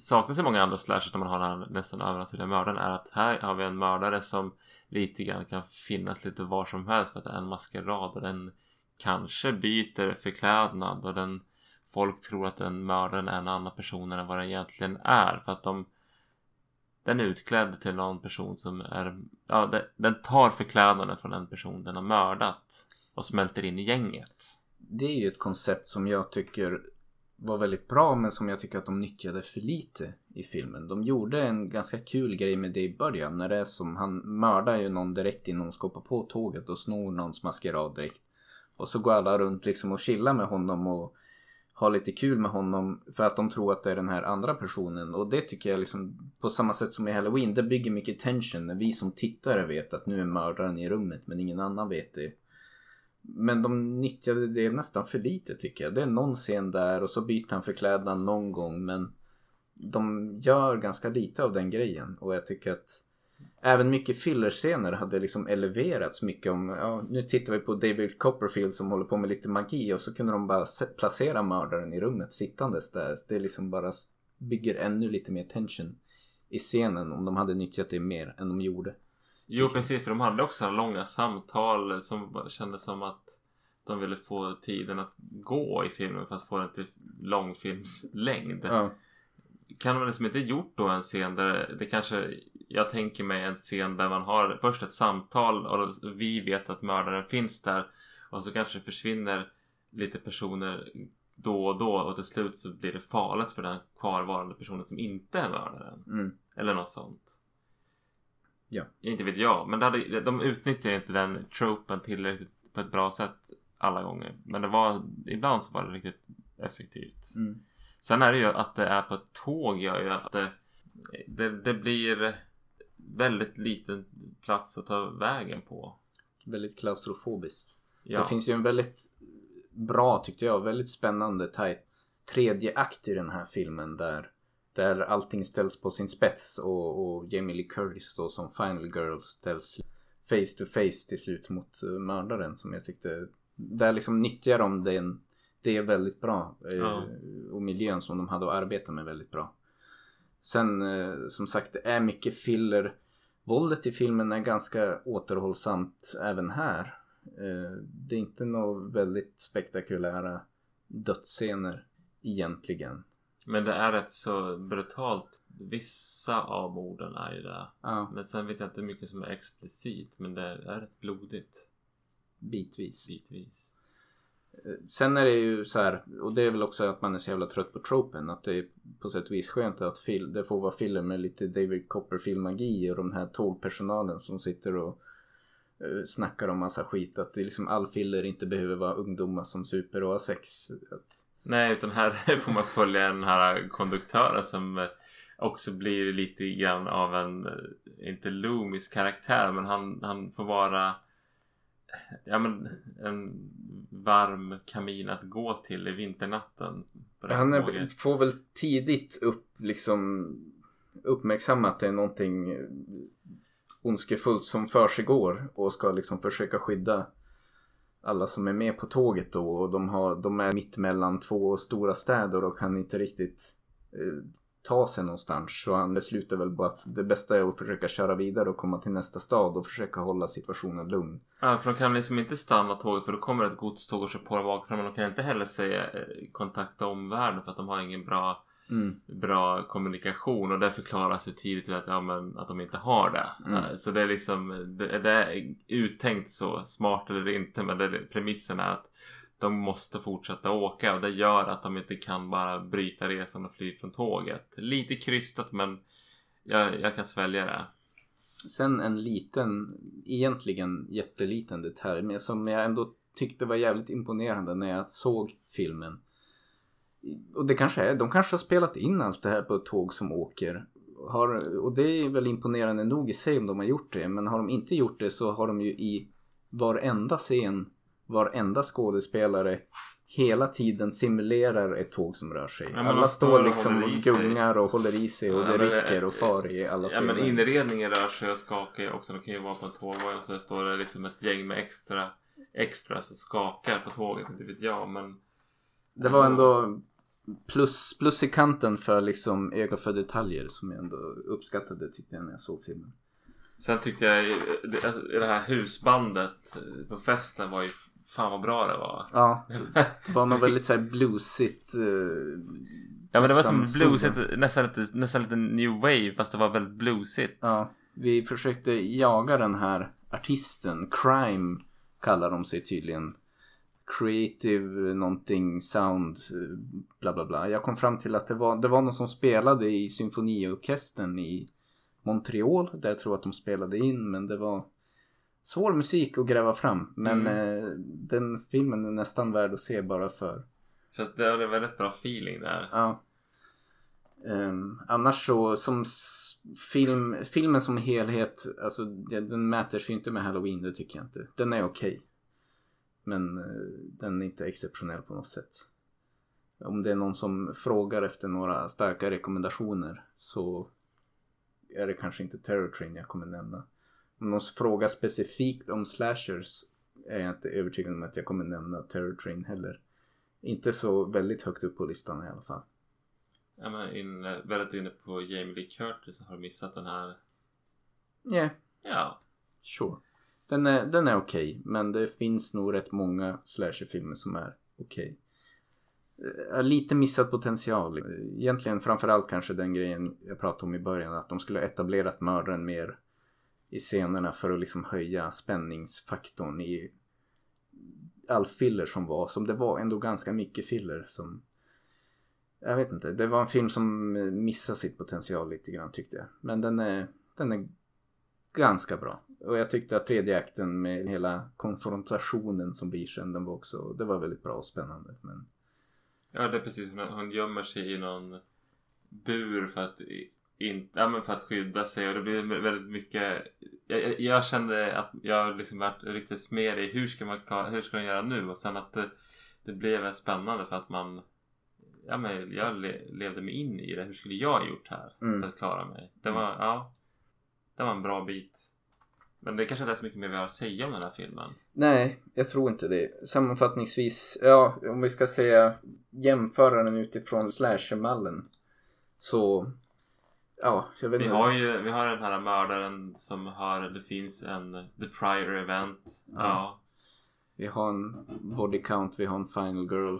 saknas i många andra slashers när man har den här nästan övernaturliga mördaren är att här har vi en mördare som lite grann kan finnas lite var som helst för att det är en maskerad och den kanske byter förklädnad och den folk tror att den mördaren är en annan person än vad den egentligen är för att de den är utklädd till någon person som är ja, den tar förklädnaden från en person den har mördat och smälter in i gänget. Det är ju ett koncept som jag tycker var väldigt bra men som jag tycker att de nyttjade för lite i filmen. De gjorde en ganska kul grej med det i början när det är som han mördar ju någon direkt innan de ska hoppa på tåget och snor någons maskerad direkt. Och så går alla runt liksom och chillar med honom och har lite kul med honom för att de tror att det är den här andra personen och det tycker jag liksom på samma sätt som i Halloween det bygger mycket tension när vi som tittare vet att nu är mördaren i rummet men ingen annan vet det. Men de nyttjade det nästan för lite tycker jag. Det är någon scen där och så byter han förklädnad någon gång men de gör ganska lite av den grejen och jag tycker att även mycket fillerscener hade liksom eleverats mycket om, ja nu tittar vi på David Copperfield som håller på med lite magi och så kunde de bara placera mördaren i rummet sittandes där. Det liksom bara bygger ännu lite mer tension i scenen om de hade nyttjat det mer än de gjorde. Jo precis för de hade också långa samtal som kändes som att de ville få tiden att gå i filmen för att få den till långfilmslängd. Ja. Kan man liksom inte gjort då en scen där det kanske jag tänker mig en scen där man har först ett samtal och vi vet att mördaren finns där och så kanske försvinner lite personer då och då och till slut så blir det farligt för den kvarvarande personen som inte är mördaren. Mm. Eller något sånt. Ja. Inte vet jag. Men det hade, de utnyttjade inte den tropen tillräckligt på ett bra sätt alla gånger. Men det var ibland så var det riktigt effektivt. Mm. Sen är det ju att det är på ett tåg gör ju att det, det, det blir väldigt liten plats att ta vägen på. Väldigt klaustrofobiskt. Ja. Det finns ju en väldigt bra tyckte jag, väldigt spännande tight tredje akt i den här filmen där där allting ställs på sin spets och, och Jamie Lee Curtis då som Final Girl ställs face to face till slut mot uh, mördaren som jag tyckte där liksom nyttjar de den det är väldigt bra eh, ja. och miljön som de hade att arbeta med väldigt bra. Sen eh, som sagt det är mycket filler. Våldet i filmen är ganska återhållsamt även här. Eh, det är inte några väldigt spektakulära dödsscener egentligen. Men det är rätt så brutalt. Vissa av morden är ju det. Ja. Men sen vet jag inte hur mycket som är explicit. Men det är rätt blodigt. Bitvis. Bitvis. Sen är det ju så här, och det är väl också att man är så jävla trött på tropen. Att det är på sätt och vis skönt att fil, det får vara filler med lite David Copperfield magi och de här tågpersonalen som sitter och eh, snackar om massa skit. Att det liksom all filler inte behöver vara ungdomar som super och har sex. Att... Nej, utan här får man följa den här konduktören som eh, också blir lite grann av en, eh, inte Loomis karaktär, men han, han får vara ja, men, en varm kamin att gå till i vinternatten. Han är, får väl tidigt upp liksom uppmärksamma att det är någonting eh, ondskefullt som försiggår och ska liksom försöka skydda alla som är med på tåget då och de, har, de är mitt mellan två stora städer och kan inte riktigt eh, ta sig någonstans så han beslutar väl bara att det bästa är att försöka köra vidare och komma till nästa stad och försöka hålla situationen lugn. Ja, för de kan liksom inte stanna tåget för då kommer ett godståg och kör på dem bakifrån. Men de kan inte heller säga eh, kontakta omvärlden för att de har ingen bra, Mm. bra kommunikation. Och det förklaras ju tidigt att, ja, men, att de inte har det. Mm. Eh, Så det är liksom det, det är uttänkt så smart eller inte. Men det, premissen är att de måste fortsätta åka och det gör att de inte kan bara bryta resan och fly från tåget. Lite krystat men jag, jag kan svälja det. Sen en liten, egentligen jätteliten detalj, men som jag ändå tyckte var jävligt imponerande när jag såg filmen. Och det kanske är, de kanske har spelat in allt det här på ett tåg som åker. Har, och det är väl imponerande nog i sig om de har gjort det, men har de inte gjort det så har de ju i varenda scen, varenda skådespelare hela tiden simulerar ett tåg som rör sig. Ja, alla står och liksom och gungar och håller i sig och Ja, det rycker och far i alla Ja men scener. inredningen rör sig och skakar också. De kan ju vara på en tågvagn och så står det liksom ett gäng med extra extras som skakar på tåget. Inte vet jag men. Det var ändå plus, plus i kanten för liksom öga för detaljer som jag ändå uppskattade tyckte jag när jag såg filmen. Sen tyckte jag det, det här husbandet på festen var ju fan vad bra det var. Ja, det var något väldigt såhär bluesigt. eh, Ja men det var som bluesigt, nästan lite, nästan lite new wave fast det var väldigt bluesigt. Ja, vi försökte jaga den här artisten. Crime kallar de sig tydligen. Creative någonting sound bla bla bla. Jag kom fram till att det var, det var någon som spelade i symfoniorkestern i Montreal. Där jag tror att de spelade in men det var svår musik att gräva fram. Men eh, den filmen är nästan värd att se bara för Så att det var en väldigt bra feeling där. Ja. Ehm, annars så som film, filmen som helhet, alltså den mäter sig inte med Halloween, det tycker jag inte. Den är okej. Men eh, den är inte exceptionell på något sätt. Om det är någon som frågar efter några starka rekommendationer så är det kanske inte Terror Train jag kommer nämna. Om någon frågar specifikt om slashers är jag inte övertygad om att jag kommer nämna Terror Train heller. Inte så väldigt högt upp på listan i alla fall. Ja, men in, väldigt inne på Jamie Lee Curtis har missat den här. Yeah, Ja. sure. Den är, den är okej, men det finns nog rätt många slasherfilmer som är okej. Eh, okay. Lite missad potential. Egentligen framförallt kanske den grejen jag pratade om i början. Att de skulle ha etablerat mördaren mer i scenerna för att liksom höja spänningsfaktorn i all filler som var. Som det var ändå ganska mycket filler som... Jag vet inte. Det var en film som eh, missade sitt potential lite grann tyckte jag. Men den är, den är ganska bra. Och jag tyckte att tredje akten med hela konfrontationen som blir sen, den var också, det var väldigt bra och spännande. Men Ja, det är precis. Hon, gömmer sig i någon bur för att, in, ja, men för att skydda sig och det blir väldigt mycket. Jag, jag, jag kände att jag liksom varit riktigt med i hur ska man klara, hur ska de göra nu? Och sen att det, det blev spännande för att man Ja men jag le, levde mig in i det. Hur skulle jag gjort här Mm. för att klara mig? Det var, ja. Det var en bra bit. Men det kanske inte är så mycket mer vi har att säga om den här filmen. nej, jag tror inte det. Sammanfattningsvis, ja, om vi ska säga jämföra den utifrån slashermallen. Så, ja, jag vet Vi inte. har ju vi har den här mördaren som har, det finns en The Prior Event. Ja. Ja. Vi har en body count, vi har en final girl.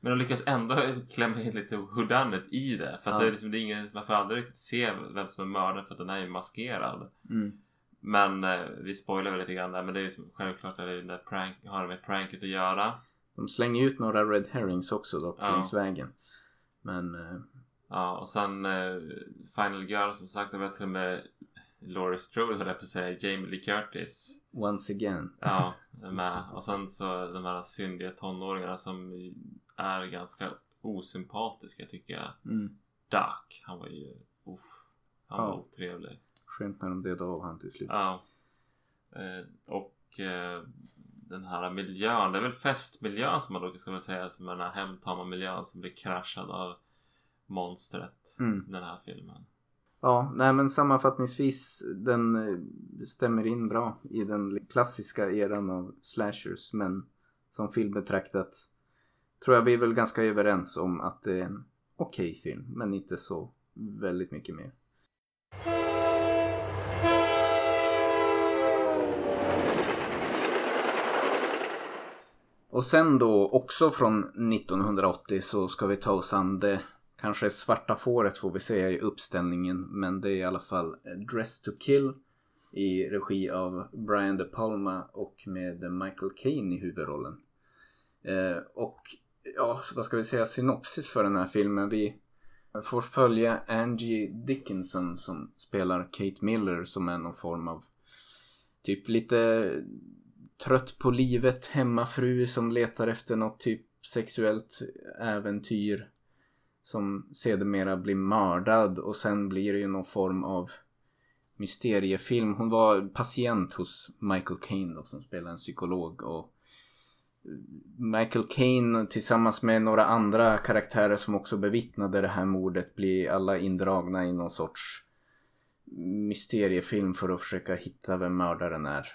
Men de lyckas ändå klämma in lite whodunit i det. För att Ja. det är liksom, det är ingen, man får aldrig riktigt se vem som är mördaren för att den är ju maskerad. Mm. Men eh, vi spoilar väl lite grann där. Men det är ju som- självklart att det är den där prank, har det med pranket att göra. De slänger ut några red herrings också dock Ja. längs vägen. Men, eh, Ja och sen eh, Final Girl som sagt. Det var till och med Laurie Strode höll jag på att säga, Jamie Lee Curtis. Once again. Ja, med. Och sen så de här syndiga tonåringarna som är ganska osympatiska tycker jag. Mm. Duck, han var ju, uff, han Ja. var otrevlig. Skönt när de dödade av han till slut. Ja. Eh, och eh, den här miljön, det är väl festmiljön som man då ska väl säga som är den här hemtama miljön som blir kraschad av monstret. Mm. Den här filmen. Ja, nej men sammanfattningsvis den eh, stämmer in bra i den klassiska eran av slashers men som film betraktat tror jag vi är väl ganska överens om att det är en okej film men inte så väldigt mycket mer. Och sen då också från 1980 så ska vi ta oss an det kanske svarta fåret får vi säga i uppställningen men det är i alla fall Dress to kill i regi av Brian De Palma och med Michael Caine i huvudrollen. Eh, och ja, vad ska vi säga synopsis för den här filmen? Vi får följa Angie Dickinson som spelar Kate Miller som är någon form av typ lite trött på livet hemmafru som letar efter något typ sexuellt äventyr som sedermera blir mördad och sen blir det ju någon form av mysteriefilm. Hon var patient hos Michael Caine då, som spelar en psykolog och Michael Caine tillsammans med några andra karaktärer som också bevittnade det här mordet blir alla indragna i någon sorts mysteriefilm för att försöka hitta vem mördaren är.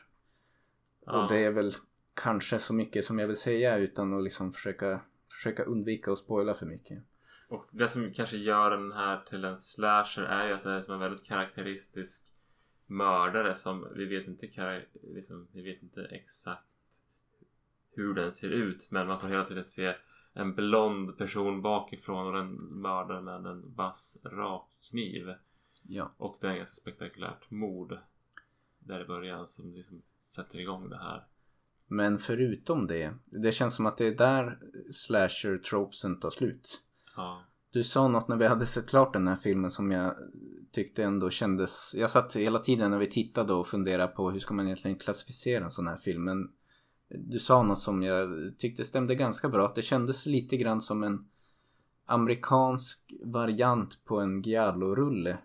Ja. Och det är väl kanske så mycket som jag vill säga utan att liksom försöka, försöka undvika att spoila för mycket. Och det som kanske gör den här till en slasher är ju att det är som en väldigt karaktäristisk mördare som vi vet inte, liksom, vi vet inte exakt hur den ser ut men man får hela tiden se en blond person bakifrån och den mördar med en vass rak kniv. Ja. Och det är ett ganska spektakulärt mord där i början som liksom sätter igång det här. Men förutom det, det känns som att det är där slasher-tropesen tar slut. Ja. Du sa något när vi hade sett klart den här filmen som jag tyckte ändå kändes... Jag satt hela tiden när vi tittade och funderade på hur ska man egentligen klassificera en sån här film. Men du sa något som jag tyckte stämde ganska bra. Att det kändes lite grann som en amerikansk variant på en giallo-rulle.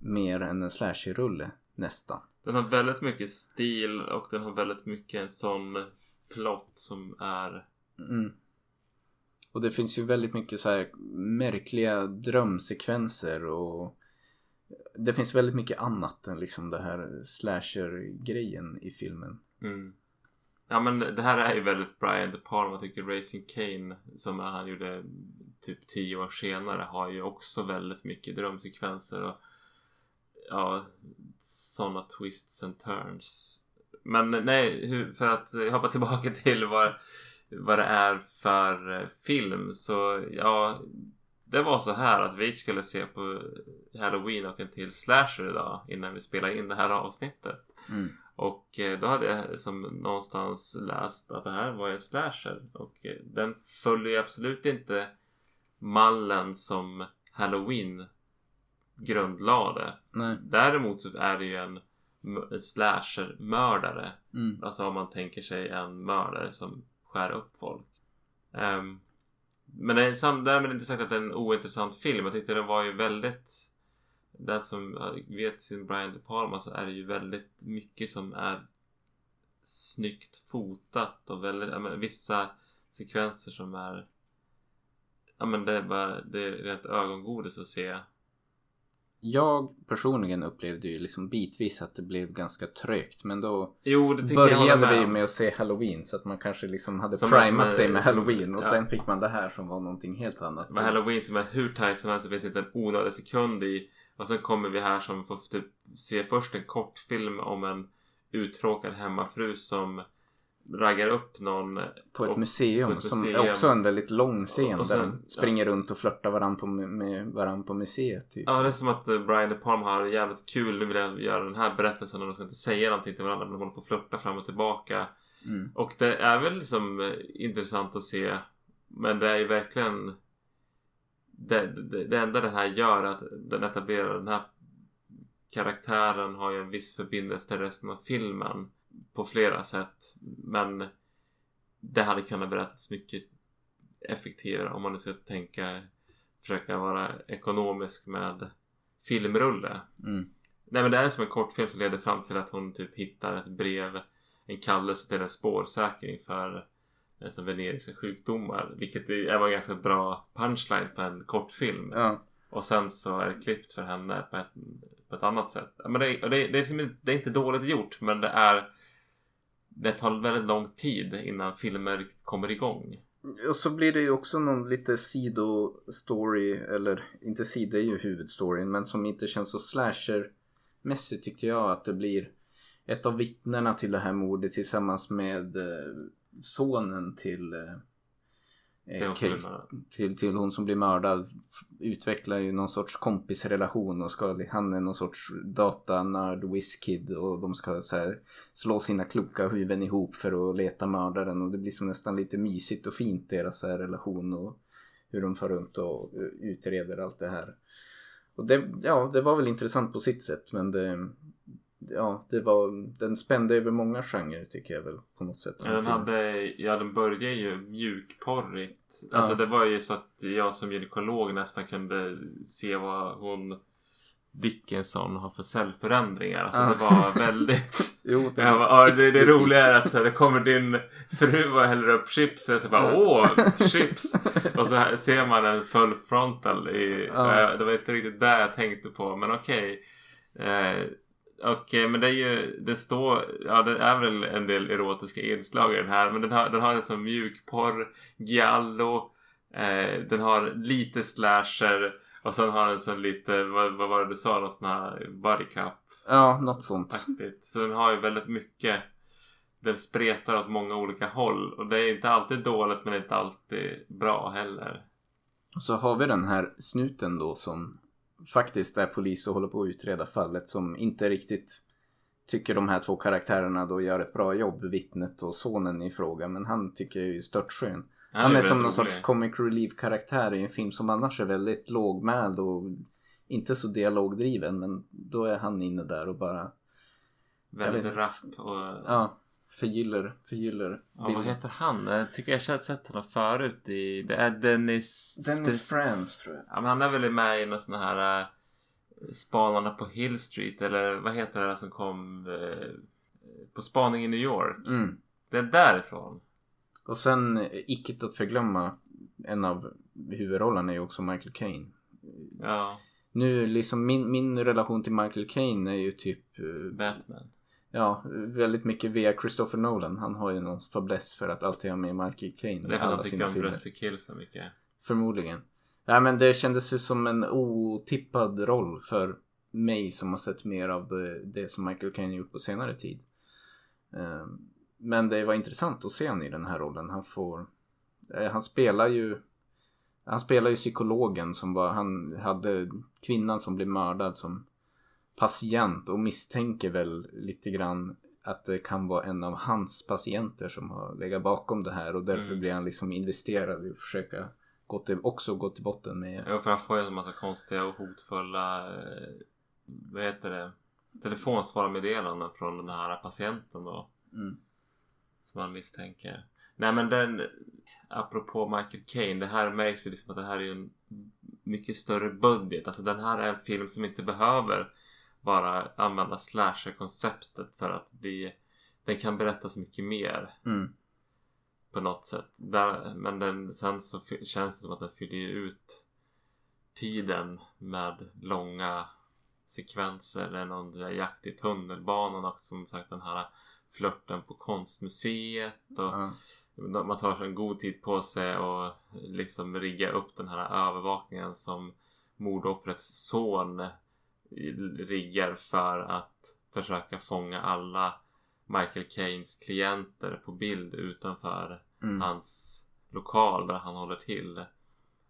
Mer än en slasher-rulle nästan. Den har väldigt mycket stil och den har väldigt mycket en sån plott som är Mm. Och det finns ju väldigt mycket så här märkliga drömsekvenser och det finns väldigt mycket annat än liksom det här slasher-grejen i filmen. Mm. Ja men det här är ju väldigt Brian De Palma. Tycker Racing Kane som han gjorde typ tio år senare har ju också väldigt mycket drömsekvenser och ja, sådana twists and turns. Men nej, för att hoppa tillbaka till vad, vad det är för eh, film så ja, det var så här att vi skulle se på Halloween och en till slasher idag innan vi spelade in det här avsnittet. Mm. Och eh, då hade jag som någonstans läst att det här var en slasher. Och eh, den följer absolut inte mallen som Halloween grundlade. Nej. Däremot så är det ju en, slasher-mördare. Mm. Alltså om man tänker sig en mördare som skär upp folk. Ehm, men det är därmed inte sagt att det är en ointressant film. Jag tyckte den var ju väldigt... Den som vet sin Brian De Palma så är det ju väldigt mycket som är snyggt fotat och väldigt, men, vissa sekvenser som är Ja men det är bara, det är rent ögongodis att se. Jag personligen upplevde ju liksom bitvis att det blev ganska trögt men då Jo började med vi om. med att se Halloween så att man kanske liksom hade Som- primat är- sig med som- Halloween och ja. sen fick man det här som var någonting helt annat. Med Halloween som är hur tight som helst så finns inte en onödig sekund i. Och sen kommer vi här som får typ se först en kortfilm om en uttråkad hemmafru som raggar upp någon På ett och- museum på ett som museum. är också en väldigt lång scen Och sen- där de springer runt och flörtar varandra på, med varandra på museet. Typ. Ja det är som att eh, Brian De Palma har jävligt kul. Nu vill jag göra den här berättelsen och de ska inte säga någonting till varandra men de håller på att flörta fram och tillbaka. Mm. Och det är väl liksom eh, intressant att se. Men det är ju verkligen det, det, det enda den här gör är att den etablerar den här karaktären har ju en viss förbindelse till resten av filmen på flera sätt. Men det hade kunnat berättas mycket effektivare om man nu ska tänka försöka vara ekonomisk med filmrulle. Mm. Nej men det är som en kortfilm som leder fram till att hon typ hittar ett brev, en kallelse till en spårsäkring för alltså veneriska sjukdomar. Vilket är en ganska bra punchline på en kortfilm. Ja. Och sen så är det klippt för henne på ett, på ett annat sätt. Men det, det, det, är, det är inte dåligt gjort men det är det tar väldigt lång tid innan filmer kommer igång. Och så blir det ju också någon lite sidostory, eller inte sida, det är ju huvudstoryn, men som inte känns så slasher-mässigt tyckte jag att det blir ett av vittnena till det här mordet tillsammans med eh, sonen till eh, Det är eh, också Kate, det till, till hon som blir mördad utvecklar ju någon sorts kompisrelation och ska, han är någon sorts datanörd whiskid och de ska så här, slå sina kloka huvuden ihop för att leta mördaren och det blir som nästan lite mysigt och fint deras så här, relation och hur de far runt och eh, utreder allt det här. Och det, ja, det var väl intressant på sitt sätt men det, ja, det var, den spände över många genrer tycker jag väl på något sätt. Ja, den hade, ja den började ju mjukporrigt. Ja. Alltså det var ju så att jag som gynekolog nästan kunde se vad hon Dickinson har för cellförändringar. Alltså Ja. det var väldigt... Jo, det, bara, ja, det, det roliga är att det kommer din fru och häller upp chips och jag så bara Ja. åh chips! Och så här ser man en full frontal i... Ja. Det var inte riktigt det jag tänkte på men okej. Eh, Okej men det är ju, det står, ja det är väl en del erotiska inslag i den här men den har, den har en sån mjukporr, giallo, eh, den har lite slasher och sen har den så lite, vad, vad var det du sa, någon sån här body cup Ja, något sånt. aktigt. Så den har ju väldigt mycket Den spretar åt många olika håll och det är inte alltid dåligt men inte alltid bra heller. Och så har vi den här snuten då som faktiskt är polis och håller på att utreda fallet som inte riktigt tycker de här två karaktärerna då gör ett bra jobb, vittnet och sonen i fråga. Men han tycker är störtskön. Han är som någon sorts comic relief karaktär i en film som annars är väldigt lågmäld och inte så dialogdriven. Men då är han inne där och bara Väldigt rapp och... Ja. Ja, förgyller, förgyller vad bilden. heter han? Jag tycker jag har sett honom förut i... Det är Dennis... Dennis Franz tror jag. Ja, men han är väl med i någon sån här... Uh, Spanarna på Hill Street eller vad heter det som kom... eh, på spaning i New York. Mm. Det är därifrån. Och sen eh, icke att förglömma en av huvudrollerna är ju också Michael Caine. Ja, Nu liksom min, min relation till Michael Caine är ju typ eh, Batman. Ja, väldigt mycket via Christopher Nolan. Han har ju någon fäbless för att alltid ha med Michael Caine Det i är för att han tycker om. Dress to Kill så mycket. Förmodligen. Nej men det kändes ju som en otippad roll för mig som har sett mer av det, det som Michael Caine gjort på senare tid. Ehm, Men det var intressant att se honom i den här rollen. Han får... eh, Han spelar ju... Han spelar ju psykologen som var... Han hade kvinnan som blev mördad som patient och misstänker väl lite grann att det kan vara en av hans patienter som har legat bakom det här och därför Mm. blir han liksom investerad i att försöka gå till, också gå till botten med Jo, för han får ju en massa konstiga och hotfulla, eh, vad heter det, telefonsvarmeddelanden från den här patienten då. mm. Som han misstänker. Nej men den, apropå Michael Caine, det här märks ju liksom att det här är ju en mycket större budget. Alltså den här är en film som inte behöver bara använda slasher-konceptet för att bli, den kan berätta så mycket mer. Mm. på något sätt. Där, men den, sen så känns det som att den fyller ut tiden med långa sekvenser. Det är någon där jakt i tunnelbanan och som sagt den här flörten på konstmuseet. Och Ja. Man tar en god tid på sig och liksom rigga upp den här övervakningen som mordoffrets son riggar för att försöka fånga alla Michael Caines klienter på bild utanför Mm. hans lokal där han håller till.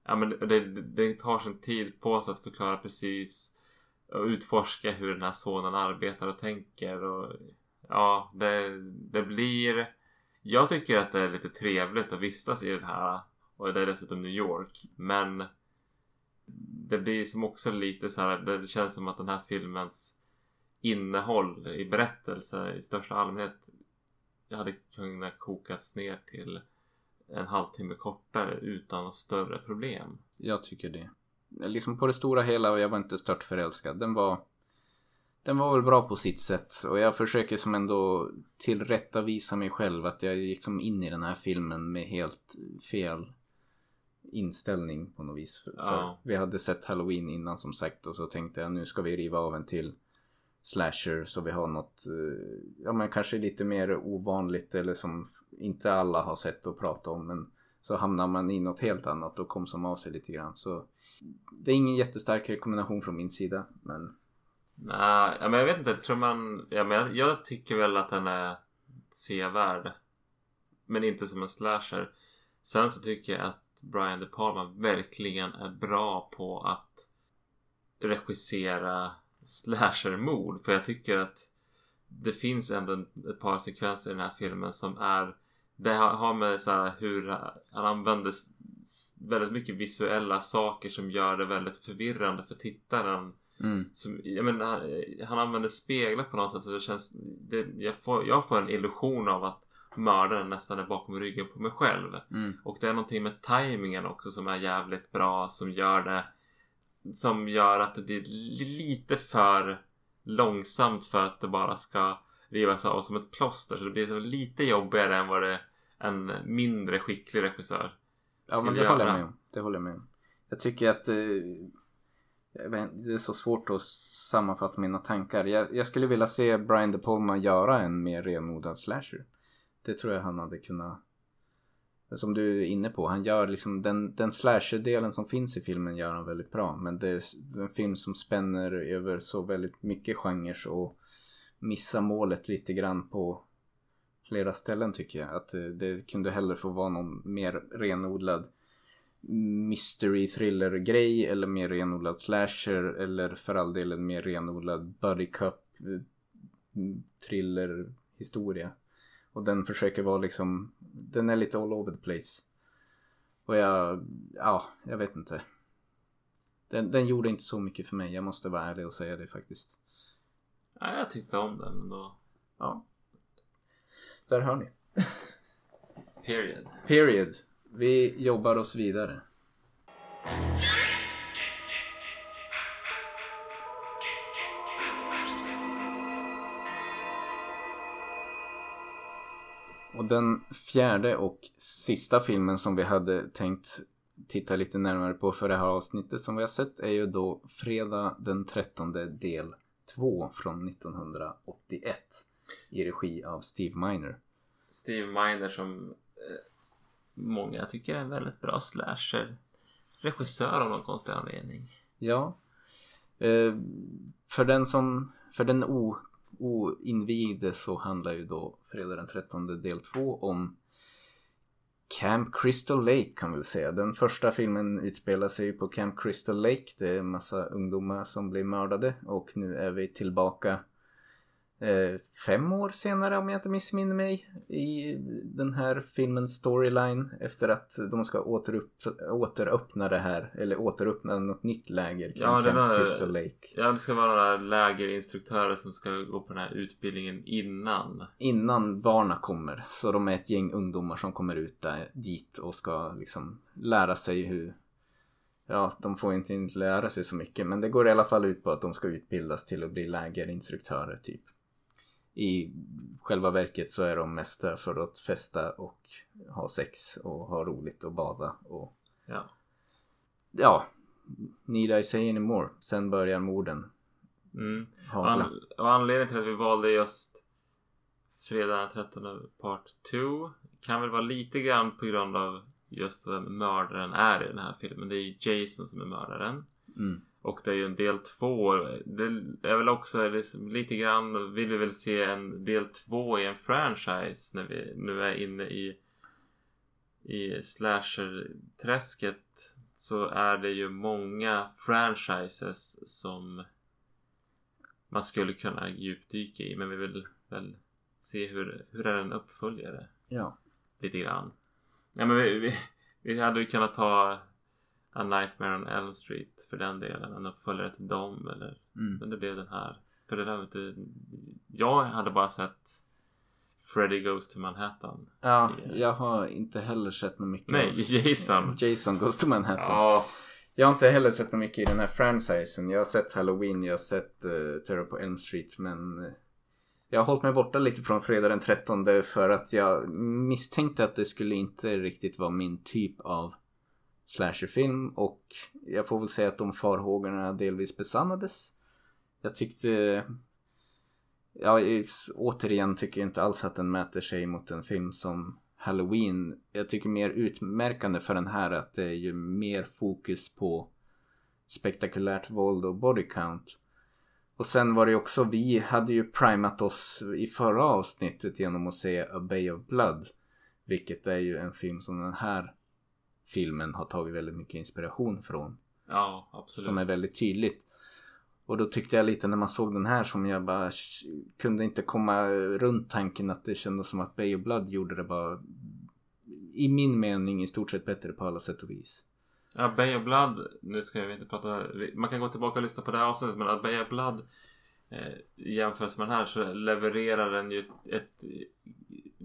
Ja, men det, det tar sin tid på sig att förklara precis och utforska hur den här sonen arbetar och tänker. Och, ja, det, det blir... Jag tycker att det är lite trevligt att vistas i den här och det är dessutom New York. Men det blir som också lite så här, det känns som att den här filmens innehåll i berättelse i största allmänhet hade kunnat kokas ner till en halvtimme kortare utan större problem. Jag tycker det. Liksom på det stora hela jag var inte stört förälskad. Den var den var väl bra på sitt sätt och jag försöker som ändå tillrättavisa mig själv att jag gick som in i den här filmen med helt fel inställning på något vis. För, Ja. vi hade sett Halloween innan som sagt och så tänkte jag nu ska vi riva av en till slasher så vi har något, eh, ja men kanske lite mer ovanligt eller som inte alla har sett och prata om men så hamnar man i något helt annat och kom som av sig lite grann så det är ingen jättestark rekommendation från min sida men Nej, men jag vet inte. Tror man... Ja, men jag, jag tycker väl att den är sevärd. Men inte som en slasher. Sen så tycker jag att Brian De Palma verkligen är bra på att regissera slashermord. För jag tycker att det finns ändå ett par sekvenser i den här filmen som är det har med så här hur han använder väldigt mycket visuella saker som gör det väldigt förvirrande för tittaren. mm, Som, jag menar, han använder speglar på något sätt så det känns... Det, jag, får, jag får en illusion av att mördaren nästan är bakom ryggen på mig själv. mm, Och det är någonting med tajmingen också som är jävligt bra som gör det... Som gör att det blir li- lite för långsamt för att det bara ska rivas av som ett plåster. Så det blir lite jobbigare än vad det en mindre skicklig regissör Ja men det håller jag göra. med om. Det håller jag med om. Jag tycker att eh, det är så svårt att sammanfatta mina tankar. Jag, jag skulle vilja se Brian De Palma göra en mer renodlad slasher. Det tror jag han hade kunnat. Som du är inne på, han gör liksom den, den slasher-delen som finns i filmen gör han väldigt bra. Men det är en film som spänner över så väldigt mycket genrer och missar målet lite grann på flera ställen tycker jag. Att det, det kunde hellre få vara någon mer renodlad mystery thriller grej eller mer renodlad slasher eller för all del en mer renodlad buddy cup eh, thriller historia. Och den försöker vara liksom, den är lite all over the place. Och jag, ja, jag vet inte. Den, den gjorde inte så mycket för mig, jag måste vara ärlig och säga det faktiskt. Ja, jag tyckte om den ändå. Ja. Där hör ni. Period. Period. Vi jobbar oss vidare. Den fjärde och sista filmen som vi hade tänkt titta lite närmare på för det här avsnittet som vi har sett är ju då Fredag den 13 del 2 från 1981 i regi av Steve Miner. Steve Miner som eh, många tycker är en väldigt bra slasher. Regissör av någon konstig anledning. Ja. Eh, för den som, för den o, oinvigde så handlar ju då Fredag den 13 del 2 om Camp Crystal Lake kan vi säga. Den första filmen utspelar sig ju på Camp Crystal Lake. Det är en massa ungdomar som blir mördade och nu är vi tillbaka eh, fem år senare om jag inte missminner mig i den här filmens storyline efter att de ska återupp, återöppna det här eller återöppna något nytt läger kring Ja, Camp där- Crystal Lake. Ja, det ska vara några lägerinstruktörer som ska gå på den här utbildningen innan. Innan barna kommer så de är ett gäng ungdomar som kommer ut där, dit och ska liksom lära sig hur Ja, de får inte lära sig så mycket men det går i alla fall ut på att de ska utbildas till att bli lägerinstruktörer typ. I själva verket så är de mest där för att festa och ha sex och ha roligt och bada och Ja. ja, need I say any more? Sen börjar morden Mm. An- och anledningen till att vi valde just Fredag den 13 Part 2 kan väl vara lite grann på grund av just vem mördaren är i den här filmen. Det är Jason som är mördaren. Mm. Och det är ju en del två. Det är väl också liksom lite grann vill vi väl se en del två i en franchise när vi nu är inne i i slasher-träsket så är det ju många franchises som man skulle kunna djupdyka i men vi vill väl se hur, hur är en uppföljare Ja. lite grann. Ja men vi, vi, vi hade ju kunnat ta A Nightmare on Elm Street för den delen. En uppföljare till dem eller Mm. men det blev den här. För det där vet du, jag hade bara sett Freddy Goes to Manhattan. Ja, jag har inte heller sett något mycket Nej, Jason. Jason Goes to Manhattan. Ja, Jag har inte heller sett något mycket i den här franchisen. Jag har sett Halloween, jag har sett uh, Terror på Elm Street men eh, jag har hållit mig borta lite från fredag den 13 för att jag misstänkte att det skulle inte riktigt vara min typ av slasherfilm och jag får väl säga att de farhågorna delvis besannades. Jag tyckte Ja, återigen tycker jag inte alls att den mäter sig mot en film som Halloween. Jag tycker mer utmärkande för den här att det är ju mer fokus på spektakulärt våld och body count. Och sen var det ju också, vi hade ju primat oss i förra avsnittet genom att se A Bay of Blood. Vilket är ju en film som den här filmen har tagit väldigt mycket inspiration från. ja absolut. Som är väldigt tydligt. Och då tyckte jag lite när man såg den här som jag bara kunde inte komma runt tanken att det kändes som att Bay of Blood gjorde det bara i min mening i stort sett bättre på alla sätt och vis. Ja, Bay of Blood, nu ska jag inte prata, man kan gå tillbaka och lyssna på det här avsnittet men att Bay of Blood eh, i jämförelse med den här så levererar den ju ett, ett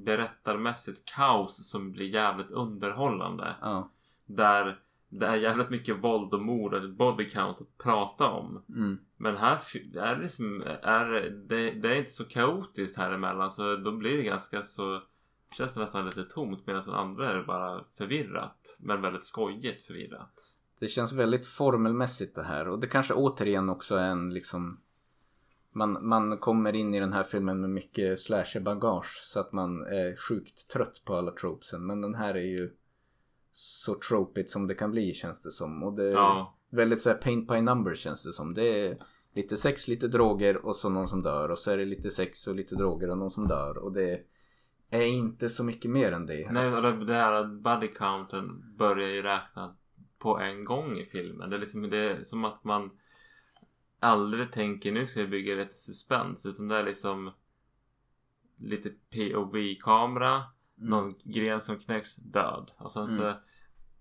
berättarmässigt kaos som blir jävligt underhållande. Ja. Där det är jävligt mycket våld och mord och body count att prata om. Mm. Men här är det, liksom, är det, det är inte så kaotiskt här emellan så då blir det ganska så känns det nästan lite tomt medan den andra är bara förvirrat. Men väldigt skojigt förvirrat. Det känns väldigt formelmässigt det här och det kanske återigen också är en liksom man, man kommer in i den här filmen med mycket slasher-bagage så att man är sjukt trött på alla tropesen. Men den här är ju så tropigt som det kan bli känns det som. Och det är Ja. väldigt så här paint by number känns det som. Det är lite sex, lite droger och så någon som dör. Och så är det lite sex och lite droger och någon som dör. Och det är inte så mycket mer än det. Nej, och det, det här att body counten börjar ju räkna på en gång i filmen. Det är liksom det är som att man aldrig tänker nu ska jag bygga lite suspens utan det är liksom lite POV-kamera, Mm. någon gren som knäcks, död. Och sen så Mm.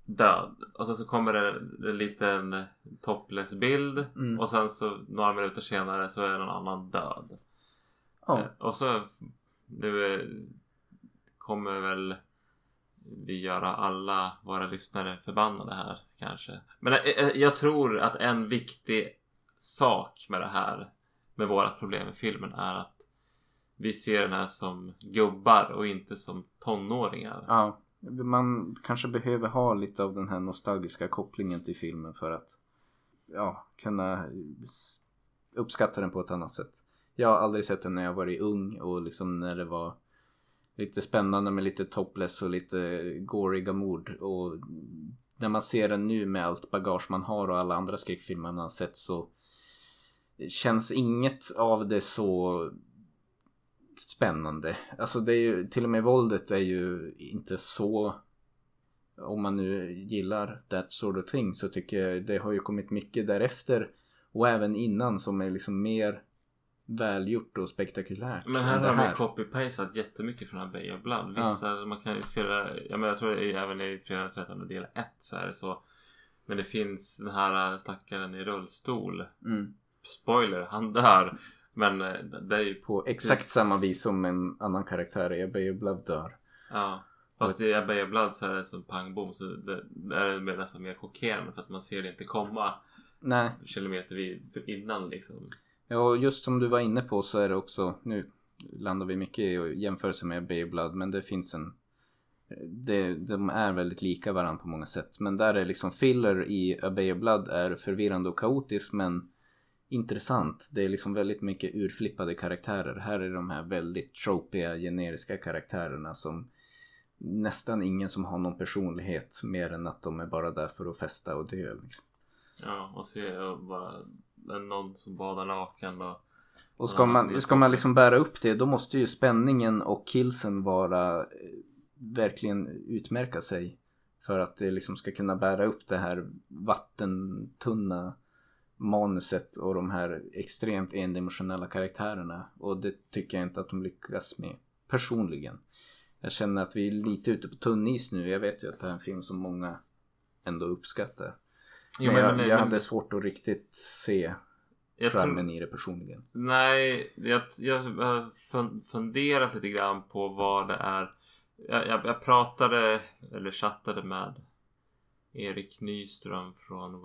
död. Och sen så kommer det en liten topless bild Mm. och sen så några minuter senare så är någon annan död. Eh, Och så nu eh, kommer väl vi göra alla våra lyssnare förbannade här kanske. Men eh, jag tror att en viktig sak med det här med vårat problem i filmen är att vi ser den här som gubbar och inte som tonåringar. Ja, man kanske behöver ha lite av den här nostalgiska kopplingen till filmen för att ja, kunna uppskatta den på ett annat sätt. Jag har aldrig sett den när jag varit ung och liksom när det var lite spännande med lite topless och lite goriga mord och när man ser den nu med allt bagage man har och alla andra skräckfilmer man har sett så känns inget av det så spännande. Alltså det är ju, till och med våldet är ju inte så om man nu gillar that sort of thing så tycker jag det har ju kommit mycket därefter och även innan som är liksom mer välgjort och spektakulärt. Men här har de ju copy-pastat jättemycket från Bay of Blood. Ja. Vissa, man kan ju se det, ja, men jag tror det är, även i Fredag den 13 del 1 så är det så. Men det finns den här stackaren i rullstol. Mm. Spoiler, han dör. Men eh, det är ju På exakt Precis. samma vis som en annan karaktär of Blood dör. Ja. Fast i of Blood så är det som pang bom så det, det är nästan mer chockerande för att man ser det inte komma Nej, kilometer vid, för innan liksom. Ja, och just som du var inne på så är det också, nu landar vi mycket i jämförelse med Blood, men det finns en det, de är väldigt lika varandra på många sätt. Men där är liksom filler i A Bay of Blood är förvirrande och kaotisk men intressant. Det är liksom väldigt mycket urflippade karaktärer. Här är de här väldigt tropiga generiska karaktärerna som nästan ingen som har någon personlighet mer än att de är bara där för att festa och dö. Liksom. Ja, och se bara någon som badar naken och Och ska man, ska man liksom bära upp det då måste ju spänningen och killsen vara eh, verkligen utmärka sig. För att det liksom ska kunna bära upp det här vattentunna manuset och de här extremt endimensionella karaktärerna. Och det tycker jag inte att de lyckas med personligen. Jag känner att vi är lite ute på tunn is nu. Jag vet ju att det här är en film som många ändå uppskattar. Jo, men, men- jag, men- jag men- hade svårt att riktigt se charmen i det personligen. Nej, jag, jag har fun- funderat lite grann på vad det är. Jag, jag, jag pratade eller chattade med Erik Nyström från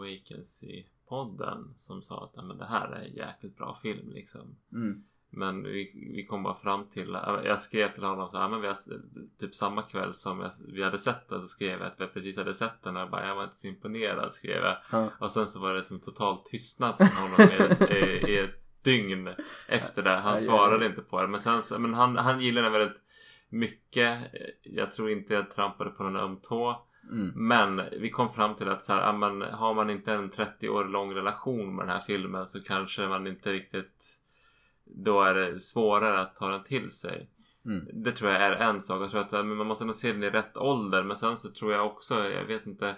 Vacancy-podden som sa att "Nej, men det här är en jäkligt bra film liksom. Mm. Men vi, vi kom bara fram till, jag skrev till honom så här, men vi har, typ samma kväll som jag, vi hade sett den så skrev jag att vi precis hade sett den och jag bara, jag var inte så imponerad skrev jag. Ja. Och sen så var det som total tystnad från honom i, i, i ett dygn efter det. Han aj, svarade aj. inte på det. Men, sen, så- men han, han gillade den väldigt mycket. Jag tror inte jag trampade på någon öm tå. Mm. Men vi kom fram till att så här, ja, men har man inte en 30 år lång relation med den här filmen så kanske man inte riktigt då är det svårare att ta den till sig. Mm. Det tror jag är en sak. Jag tror att man måste nog se den i rätt ålder. Men sen så tror jag också, jag vet inte.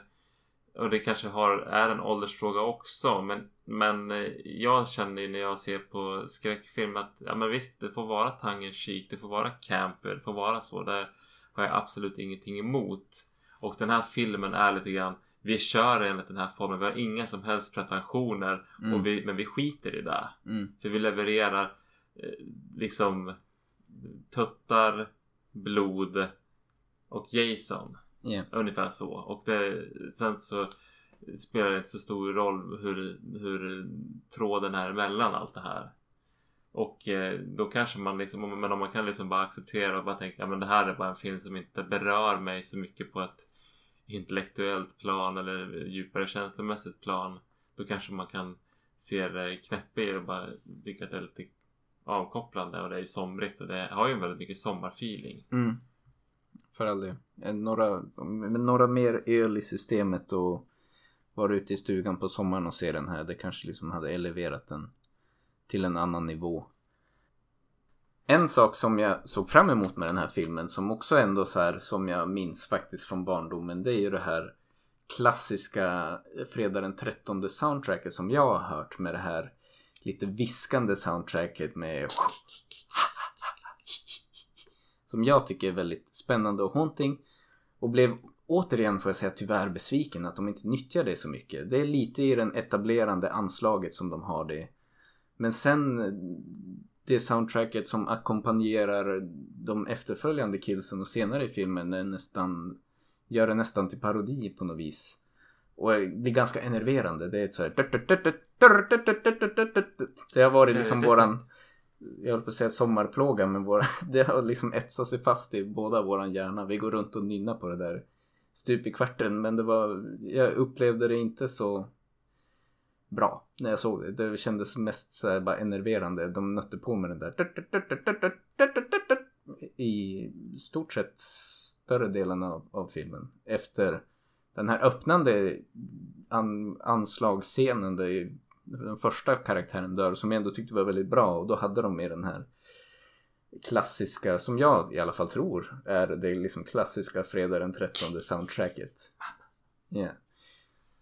Och det kanske har, är en åldersfråga också. Men, men eh, jag känner ju när jag ser på skräckfilm att ja, men visst, det får vara cheek, Det får vara camper. Det får vara så. Det har jag absolut ingenting emot. Och den här filmen är lite grann vi kör enligt den här formen. Vi har inga som helst pretensioner. Mm. Och vi, men vi skiter i det. Mm. För vi levererar eh, liksom tuttar, blod och Jason. Ja. Ungefär så. Och det, sen så spelar det inte så stor roll hur, hur tråden är mellan allt det här. Och eh, då kanske man liksom, om- men om man kan liksom bara acceptera och bara tänka ja men det här är bara en film som inte berör mig så mycket på ett intellektuellt plan eller djupare känslomässigt plan. Då kanske man kan se det knäppa och bara tycka att det är lite avkopplande och det är somrigt och det har ju väldigt mycket sommarfeeling. Mm. För all del. Eh, några, några mer öl i systemet och vara ute i stugan på sommaren och se den här. Det kanske liksom hade eleverat den till en annan nivå. En sak som jag såg fram emot med den här filmen som också ändå så här som jag minns faktiskt från barndomen. Det är ju det här klassiska Fredag den 13 soundtracket som jag har hört med det här lite viskande soundtracket med som jag tycker är väldigt spännande och haunting. Och blev återigen får jag säga tyvärr besviken att de inte nyttjar det så mycket. Det är lite i den etablerande anslaget som de har det. Men sen det soundtracket som ackompanjerar de efterföljande killsen och senare i filmen är nästan gör det nästan till parodi på något vis. Och blir ganska enerverande. Det är ett så här... Det har varit liksom våran jag höll på att säga sommarplåga men våra, det har liksom etsat sig fast i båda våran hjärna. Vi går runt och nynnar på det där stup i kvarten men det var, jag upplevde det inte så bra när jag såg det. Det kändes mest så bara enerverande. De nötte på med den där i stort sett större delen av, av filmen. Efter den här öppnande an, anslagsscenen där den första karaktären dör som jag ändå tyckte var väldigt bra och då hade de med den här klassiska, som jag i alla fall tror är det liksom klassiska fredag den 13 soundtracket. Ja.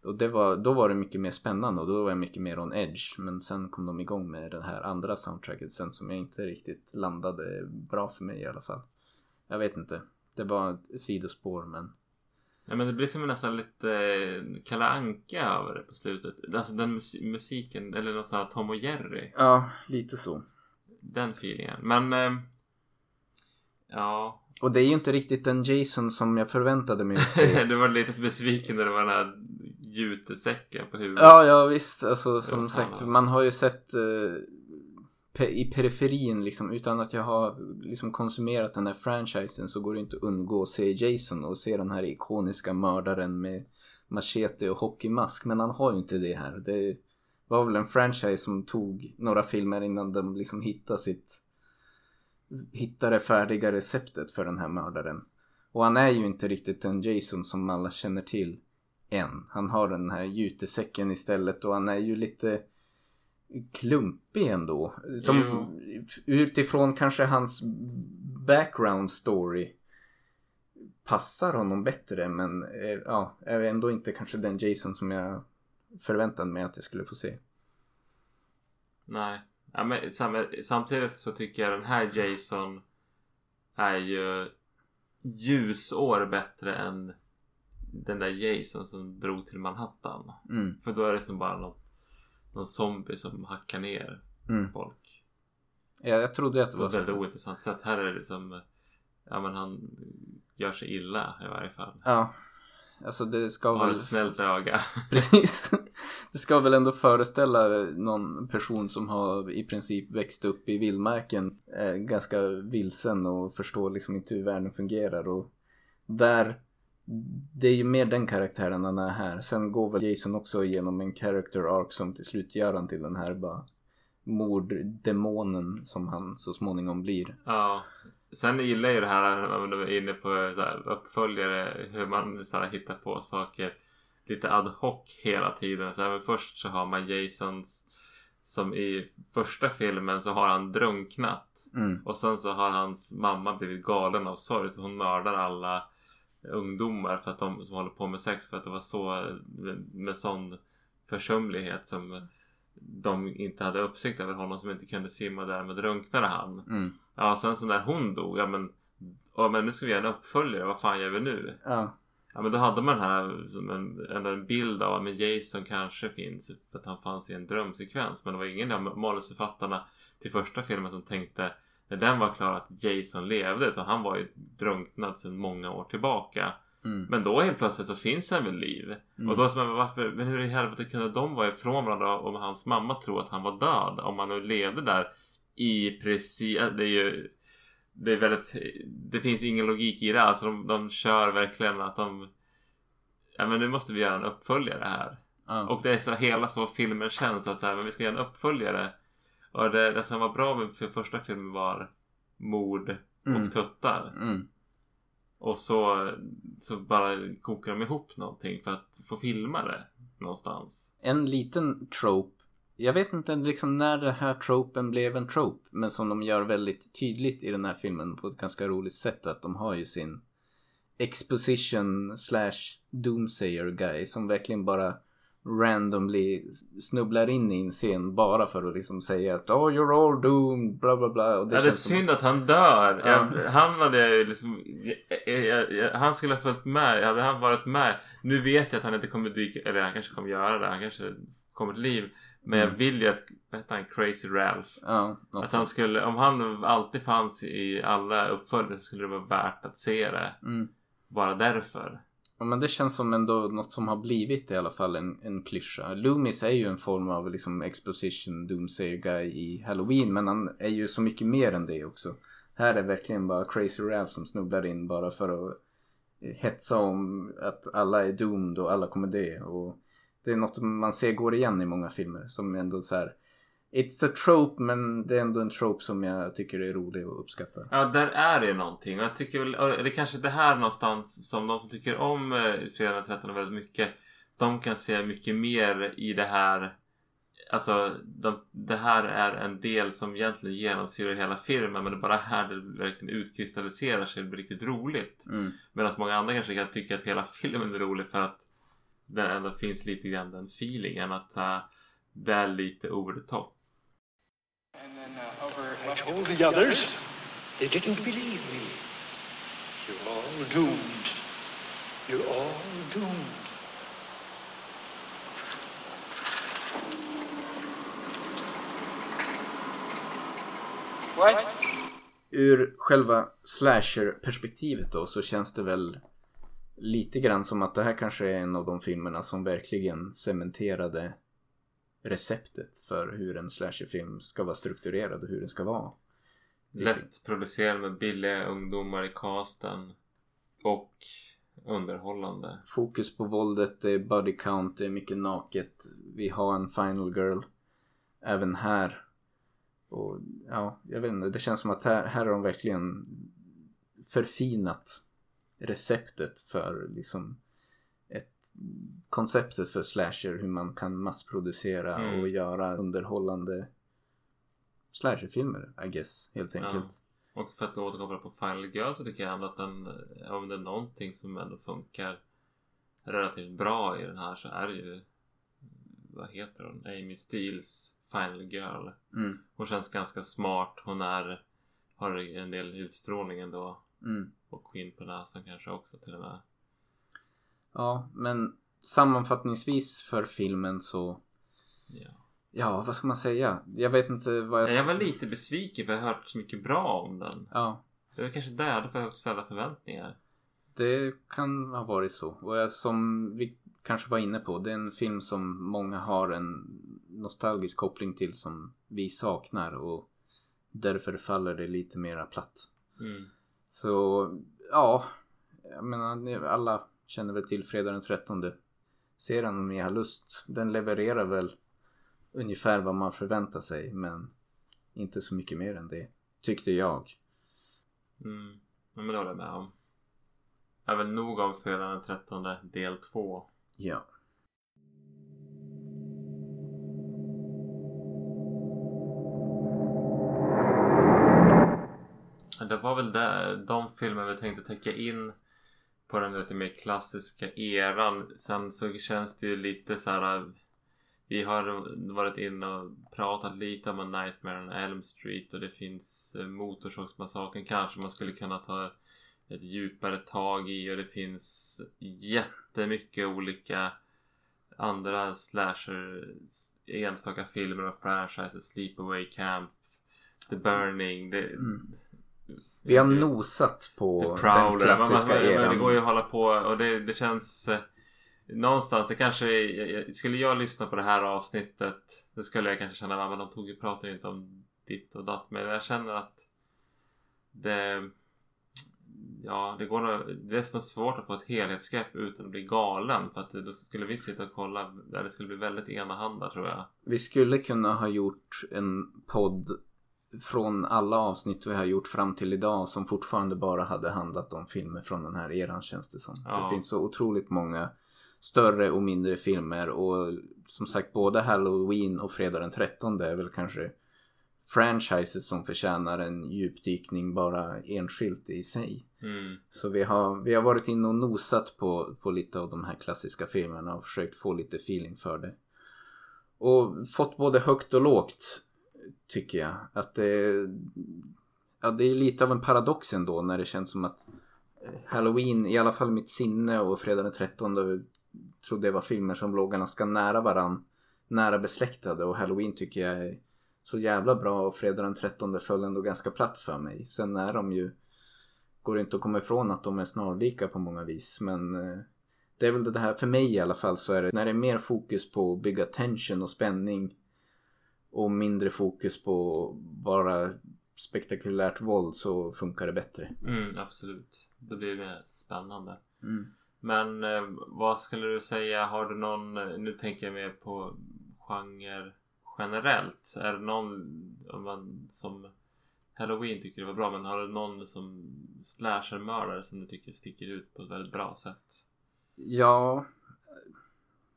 Och det var, då var det mycket mer spännande och då var jag mycket mer on edge. Men sen kom de igång med det här andra soundtracket sen som jag inte riktigt landade bra för mig i alla fall. Jag vet inte. Det var ett sidospår men Ja, men det blir som nästan lite eh, Kalle Anka över det på slutet. Alltså den mus- musiken, eller något sånt här Tom och Jerry. ja, lite så. Den feelingen. Men... Eh, ja. Och det är ju inte riktigt den Jason som jag förväntade mig att se. du var lite besviken när det var den här jutesäcken på huvudet. Ja, ja visst. Alltså som fan, sagt, ja. man har ju sett eh, i periferin liksom utan att jag har liksom konsumerat den här franchisen så går det inte att undgå att se Jason och se den här ikoniska mördaren med machete och hockeymask. Men han har ju inte det här. Det var väl en franchise som tog några filmer innan de liksom hittade sitt hittade det färdiga receptet för den här mördaren. Och han är ju inte riktigt den Jason som alla känner till än. Han har den här jutesäcken istället och han är ju lite klumpig ändå. Som utifrån kanske hans background story passar honom bättre men eh, ja, är ändå inte kanske den Jason som jag förväntade mig att jag skulle få se. Nej. Ja, men sam- samtidigt så tycker jag den här Jason är ju ljusår bättre än den där Jason som drog till Manhattan. Mm. För då är det som bara något någon zombie som hackar ner Mm. folk. Ja, jag trodde att det På var ett väldigt så. ointressant sätt. Här är det liksom Ja men han gör sig illa i varje fall. Ja. Alltså det ska har väl... ett snällt öga. Precis. Det ska väl ändå föreställa någon person som har i princip växt upp i vildmarken. Eh, ganska vilsen och förstår liksom inte hur världen fungerar. Och där, det är ju mer den karaktären han är här. Sen går väl Jason också igenom en character arc som till slut gör han till den här bara morddemonen som han så småningom blir. Ja. Sen gillar jag ju det här om du är inne på så här, uppföljare. Hur man så här, hittar på saker lite ad hoc hela tiden. Så här, först så har man Jasons som i första filmen så har han drunknat. Mm, Och sen så har hans mamma blivit galen av sorg så hon mördar alla ungdomar för att de som håller på med sex för att det var så med sån försumlighet som de inte hade uppsikt över honom som inte kunde simma och därmed drunknade han. mm, Ja sen så när hon dog, ja men Ja men nu ska vi göra en uppföljare, vad fan gör vi nu? ja, Ja men då hade man den här som en, en, en bild av att Jason kanske finns för att han fanns i en drömsekvens. Men det var ingen av manusförfattarna till första filmen som tänkte när den var klar att Jason levde utan han var ju drunknad sedan många år tillbaka. mm, Men då helt plötsligt så finns han väl liv. Mm. Och då så men varför, men hur i helvete kunde de vara ifrån varandra om hans mamma tror att han var död? Om han nu levde där i precis, det är ju det är väldigt, det finns ingen logik i det. Alltså de, de kör verkligen att de Ja men nu måste vi göra en uppföljare här. ja, Och det är så hela så filmen känns att så här, men vi ska göra en uppföljare. Och det, det som var bra med för första filmen var mord och Mm. tuttar. mm, Och så, så bara kokar de ihop någonting för att få filma det någonstans. en liten trope. Jag vet inte liksom när den här tropen blev en trope. Men som de gör väldigt tydligt i den här filmen på ett ganska roligt sätt. Att de har ju sin exposition slash doomsayer guy. Som verkligen bara randomly snubblar in i en scen bara för att liksom säga att oh you're all doomed bla bla bla. Och Det ja, det är känns som- synd att han dör. Ja. Jag, han hade liksom... Jag, jag, jag, han skulle ha följt med. Hade han varit med. Nu vet jag att han inte kommer dyka... Eller han kanske kommer göra det. Han kanske kommer till liv. Men jag Mm. vill ju att... Vad heter han? Crazy Ralph. Ja, Att han skulle... Om han alltid fanns i alla uppföljare så skulle det vara värt att se det. Mm. Bara därför. Ja, men det känns som ändå något som har blivit i alla fall en, en klyscha. Loomis är ju en form av liksom exposition doomsayer guy i Halloween men han är ju så mycket mer än det också. Här är verkligen bara Crazy Ralph som snubblar in bara för att eh, hetsa om att alla är doomed och alla kommer dö. Och det är något man ser går igen i många filmer som ändå så här. It's a trope men det är ändå en trope som jag tycker är rolig och uppskattar. Ja, där är det någonting. Och jag tycker väl, det är kanske det här någonstans som de som tycker om eh, Fredag den 13 väldigt mycket. De kan se mycket mer i det här. Alltså, de, det här är en del som egentligen genomsyrar hela filmen. Men det är bara här det verkligen utkristalliserar sig och blir riktigt roligt. Mm. Medan många andra kanske kan tycka att hela filmen är rolig för att det ändå finns lite grann den feelingen att uh, det är lite over the top. And then uh, over I told the others. They didn't believe me. You're all doomed. You're all doomed. What? ur själva slasher-perspektivet då så känns det väl lite grann som att det här kanske är en av de filmerna som verkligen cementerade receptet för hur en slasherfilm ska vara strukturerad och hur den ska vara. Lätt producerad med billiga ungdomar i casten. Och underhållande. Fokus på våldet, det är body count, det är mycket naket. Vi har en final girl även här. Och ja, jag vet inte, det känns som att här, här har de verkligen förfinat receptet för liksom konceptet för slasher, hur man kan massproducera Mm. och göra underhållande slasherfilmer, I guess, helt enkelt. Och för att återkoppla på Final Girl så tycker jag ändå att den, om det är någonting som ändå funkar relativt bra i den här så är det ju vad heter hon? Amy Steels Final Girl. Mm, Hon känns ganska smart. Hon är har en del utstrålning ändå. mm. Och skinn på näsan kanske också till och med. Ja, men sammanfattningsvis för filmen så Ja. Ja, vad ska man säga? Jag vet inte vad jag ska... Jag var lite besviken för jag har hört så mycket bra om den. Ja, Det var kanske där, jag också ställa förväntningar. det kan ha varit så. Och jag, som vi kanske var inne på, det är en film som många har en nostalgisk koppling till som vi saknar och därför faller det lite mera platt. Mm. Så ja, jag menar alla känner väl till fredag den 13. Se den om ni har lust. Den levererar väl ungefär vad man förväntar sig men inte så mycket mer än det. Tyckte jag. Mm. Men det håller jag med om. Även nog om fredag den 13 del 2. Ja. Det var väl där, de filmer vi tänkte täcka in på den lite mer klassiska eran. Sen så känns det ju lite så här. Äh, vi har varit inne och pratat lite om Nightmare on Elm Street och det finns äh, Motorsågsmassakern kanske man skulle kunna ta ett djupare tag i och det finns jättemycket olika andra slasher enstaka filmer och franchises Sleepaway Camp The Burning det, Mm. Vi har nosat på den klassiska man, man, eran. Det går ju att hålla på och det, det känns eh, någonstans. Det kanske skulle jag lyssna på det här avsnittet. Då skulle jag kanske känna att de tog ju pratar ju inte om ditt och datt. Men jag känner att det Ja, det går nog, det är så svårt att få ett helhetsgrepp utan att bli galen. För att då skulle vi sitta och kolla, där det skulle bli väldigt enahanda tror jag. Vi skulle kunna ha gjort en podd från alla avsnitt vi har gjort fram till idag som fortfarande bara hade handlat om filmer från den här eran känns det som. Ja. Det finns så otroligt många större och mindre filmer och som sagt både Halloween och Fredag den 13 är väl kanske franchises som förtjänar en djupdykning bara enskilt i sig. Mm. Så vi har, vi har varit inne och nosat på, på lite av de här klassiska filmerna och försökt få lite feeling för det. Och fått både högt och lågt tycker jag. Att det, ja, det är lite av en paradox ändå när det känns som att eh, Halloween, i alla fall mitt sinne och Fredag den 13 då trodde jag var filmer som låg ganska nära varann. Nära besläktade och Halloween tycker jag är så jävla bra och Fredag den 13 föll ändå ganska platt för mig. Sen är de ju går inte att komma ifrån att de är snarlika på många vis men eh, det är väl det här, för mig i alla fall så är det när det är mer fokus på att bygga tension och spänning och mindre fokus på bara spektakulärt våld så funkar det bättre. Mm, absolut. Det blir mer spännande. Mm. Men eh, vad skulle du säga? Har du någon, eh, nu tänker jag mer på genre generellt. Är det någon om man, som Halloween tycker det var bra men har du någon som slasher-mördare som du tycker sticker ut på ett väldigt bra sätt? Ja,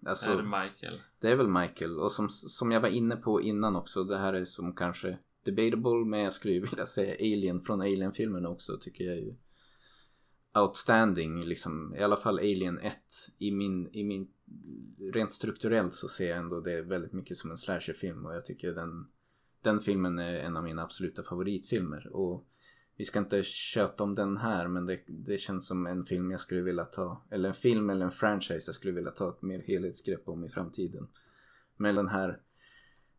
alltså är det Michael? det är väl Michael. Och som, som jag var inne på innan också det här är som kanske debatable men jag skulle ju vilja säga Alien från Alien-filmen också tycker jag är ju. Outstanding liksom. I alla fall Alien 1 i min, i min rent strukturellt så ser jag ändå det väldigt mycket som en slasherfilm och jag tycker den den filmen är en av mina absoluta favoritfilmer. Och vi ska inte köta om den här men det, det känns som en film jag skulle vilja ta eller en film eller en franchise jag skulle vilja ta ett mer helhetsgrepp om i framtiden med den här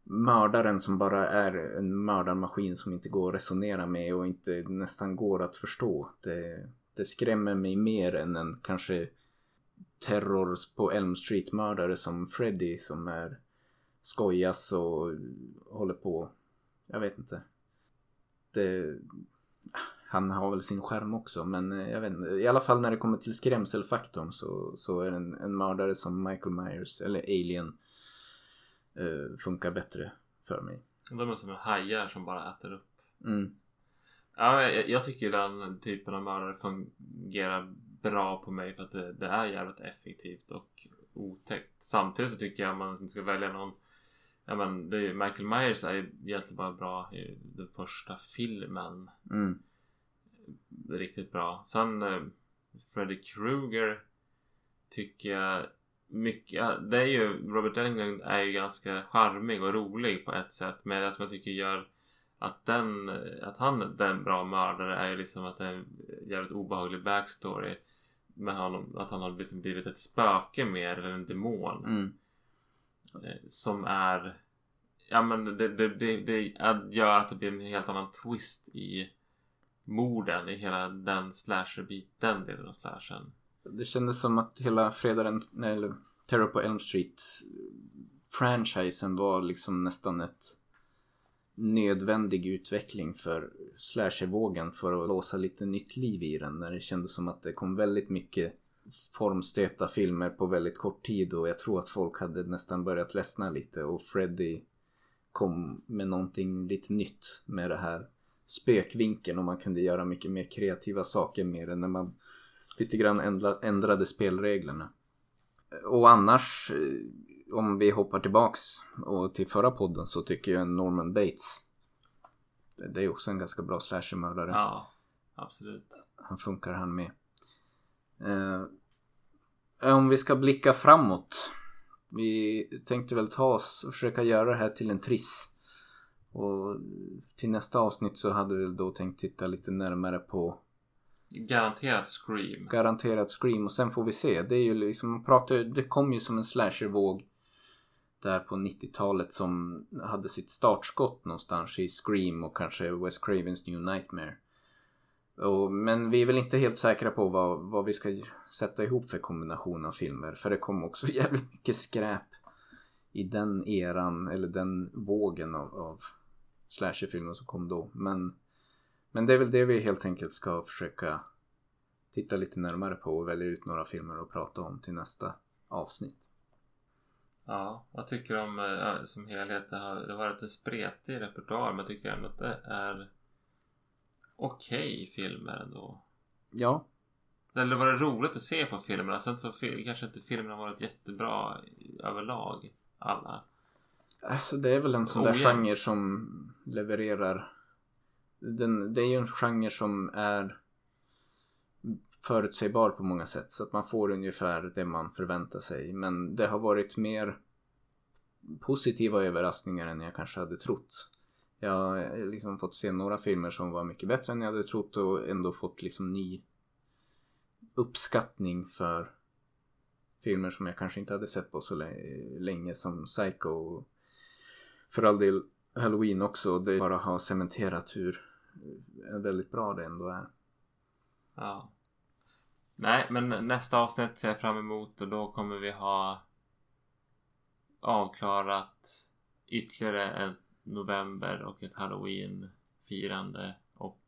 mördaren som bara är en mördarmaskin som inte går att resonera med och inte nästan går att förstå. Det, det skrämmer mig mer än en kanske terror på Elm Street mördare som Freddy som är skojas och håller på. Jag vet inte. Det, han har väl sin skärm också men eh, jag vet inte. I alla fall när det kommer till skrämselfaktorn så, så är en, en mördare som Michael Myers eller Alien eh, funkar bättre för mig. De är som hajar som bara äter upp. Mm. Ja, jag, jag tycker den typen av mördare fungerar bra på mig för att det, det är jävligt effektivt och otäckt. Samtidigt så tycker jag man ska välja någon Ja men det Michael Myers är egentligen bara bra i den första filmen. Mm. Riktigt bra. Sen eh, Freddy Krueger tycker jag mycket, det är ju Robert Englund är ju ganska charmig och rolig på ett sätt men det som jag tycker gör att den, att han är en bra mördare är ju liksom att det är en jävligt obehaglig backstory med honom, att han har liksom blivit ett spöke mer eller en demon Mm. Eh, som är Ja men det, det, det, det gör att det blir en helt annan twist i morden i hela den slasherbiten, den delen av slashen. Det kändes som att hela fredagen, eller Terror på Elm Street eh, franchisen var liksom nästan ett nödvändig utveckling för slashervågen för att låsa lite nytt liv i den. När det kändes som att det kom väldigt mycket formstöpta filmer på väldigt kort tid och jag tror att folk hade nästan börjat ledsna lite och Freddy kom med någonting lite nytt med det här spökvinkeln och man kunde göra mycket mer kreativa saker med det när man lite grann ändrade spelreglerna. Och annars eh, om vi hoppar tillbaks och till förra podden så tycker jag Norman Bates det är också en ganska bra slashermördare. Ja, absolut. Han funkar han med. Om vi ska blicka framåt. Vi tänkte väl ta oss och försöka göra det här till en triss. Och till nästa avsnitt så hade vi då tänkt titta lite närmare på Garanterat Scream. Garanterat Scream och sen får vi se. Det är ju liksom, man pratar, det kom ju som en slashervåg där på 90-talet som hade sitt startskott någonstans i Scream och kanske Wes Cravens New Nightmare. Och, men vi är väl inte helt säkra på vad, vad vi ska sätta ihop för kombination av filmer. För det kom också jävligt mycket skräp i den eran eller den vågen av, av slasherfilmer som kom då. Men, men det är väl det vi helt enkelt ska försöka titta lite närmare på och välja ut några filmer och prata om till nästa avsnitt. Ja, vad tycker du om eh, som helhet? Det har, det har varit en spretig repertoar men jag tycker ändå att det är okej okay filmer ändå. Ja. Eller var det roligt att se på filmerna? Sen så kanske inte filmerna varit jättebra överlag. Alla. Alltså det är väl en sån där genre som levererar. Den, det är ju en genre som är förutsägbar på många sätt. Så att man får ungefär det man förväntar sig. Men det har varit mer positiva överraskningar än jag kanske hade trott. Jag har liksom fått se några filmer som var mycket bättre än jag hade trott och ändå fått liksom ny uppskattning för filmer som jag kanske inte hade sett på så länge som Psycho. Och för all del Halloween också. Det bara har cementerat hur väldigt bra det ändå är. Ja. Nej, men nästa avsnitt ser jag fram emot och då kommer vi ha avklarat ytterligare ett november och ett halloween-firande och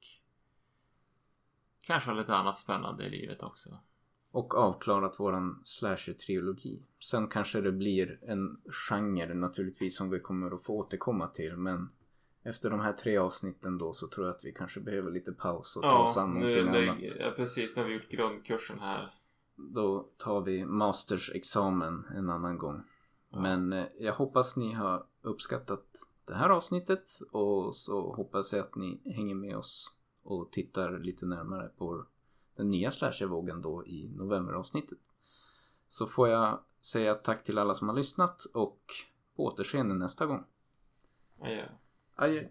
kanske lite annat spännande i livet också. Och avklarat våran slasher-trilogi. Sen kanske det blir en genre naturligtvis som vi kommer att få återkomma till men efter de här tre avsnitten då så tror jag att vi kanske behöver lite paus och ta ja, oss an någonting nu, annat. Ja precis, nu har vi gjort grundkursen här. Då tar vi mastersexamen en annan gång. Ja. Men eh, jag hoppas ni har uppskattat det här avsnittet och så hoppas jag att ni hänger med oss och tittar lite närmare på den nya slashervågen då i novemberavsnittet. Så får jag säga tack till alla som har lyssnat och på återseende nästa gång. Adjö. Adjö.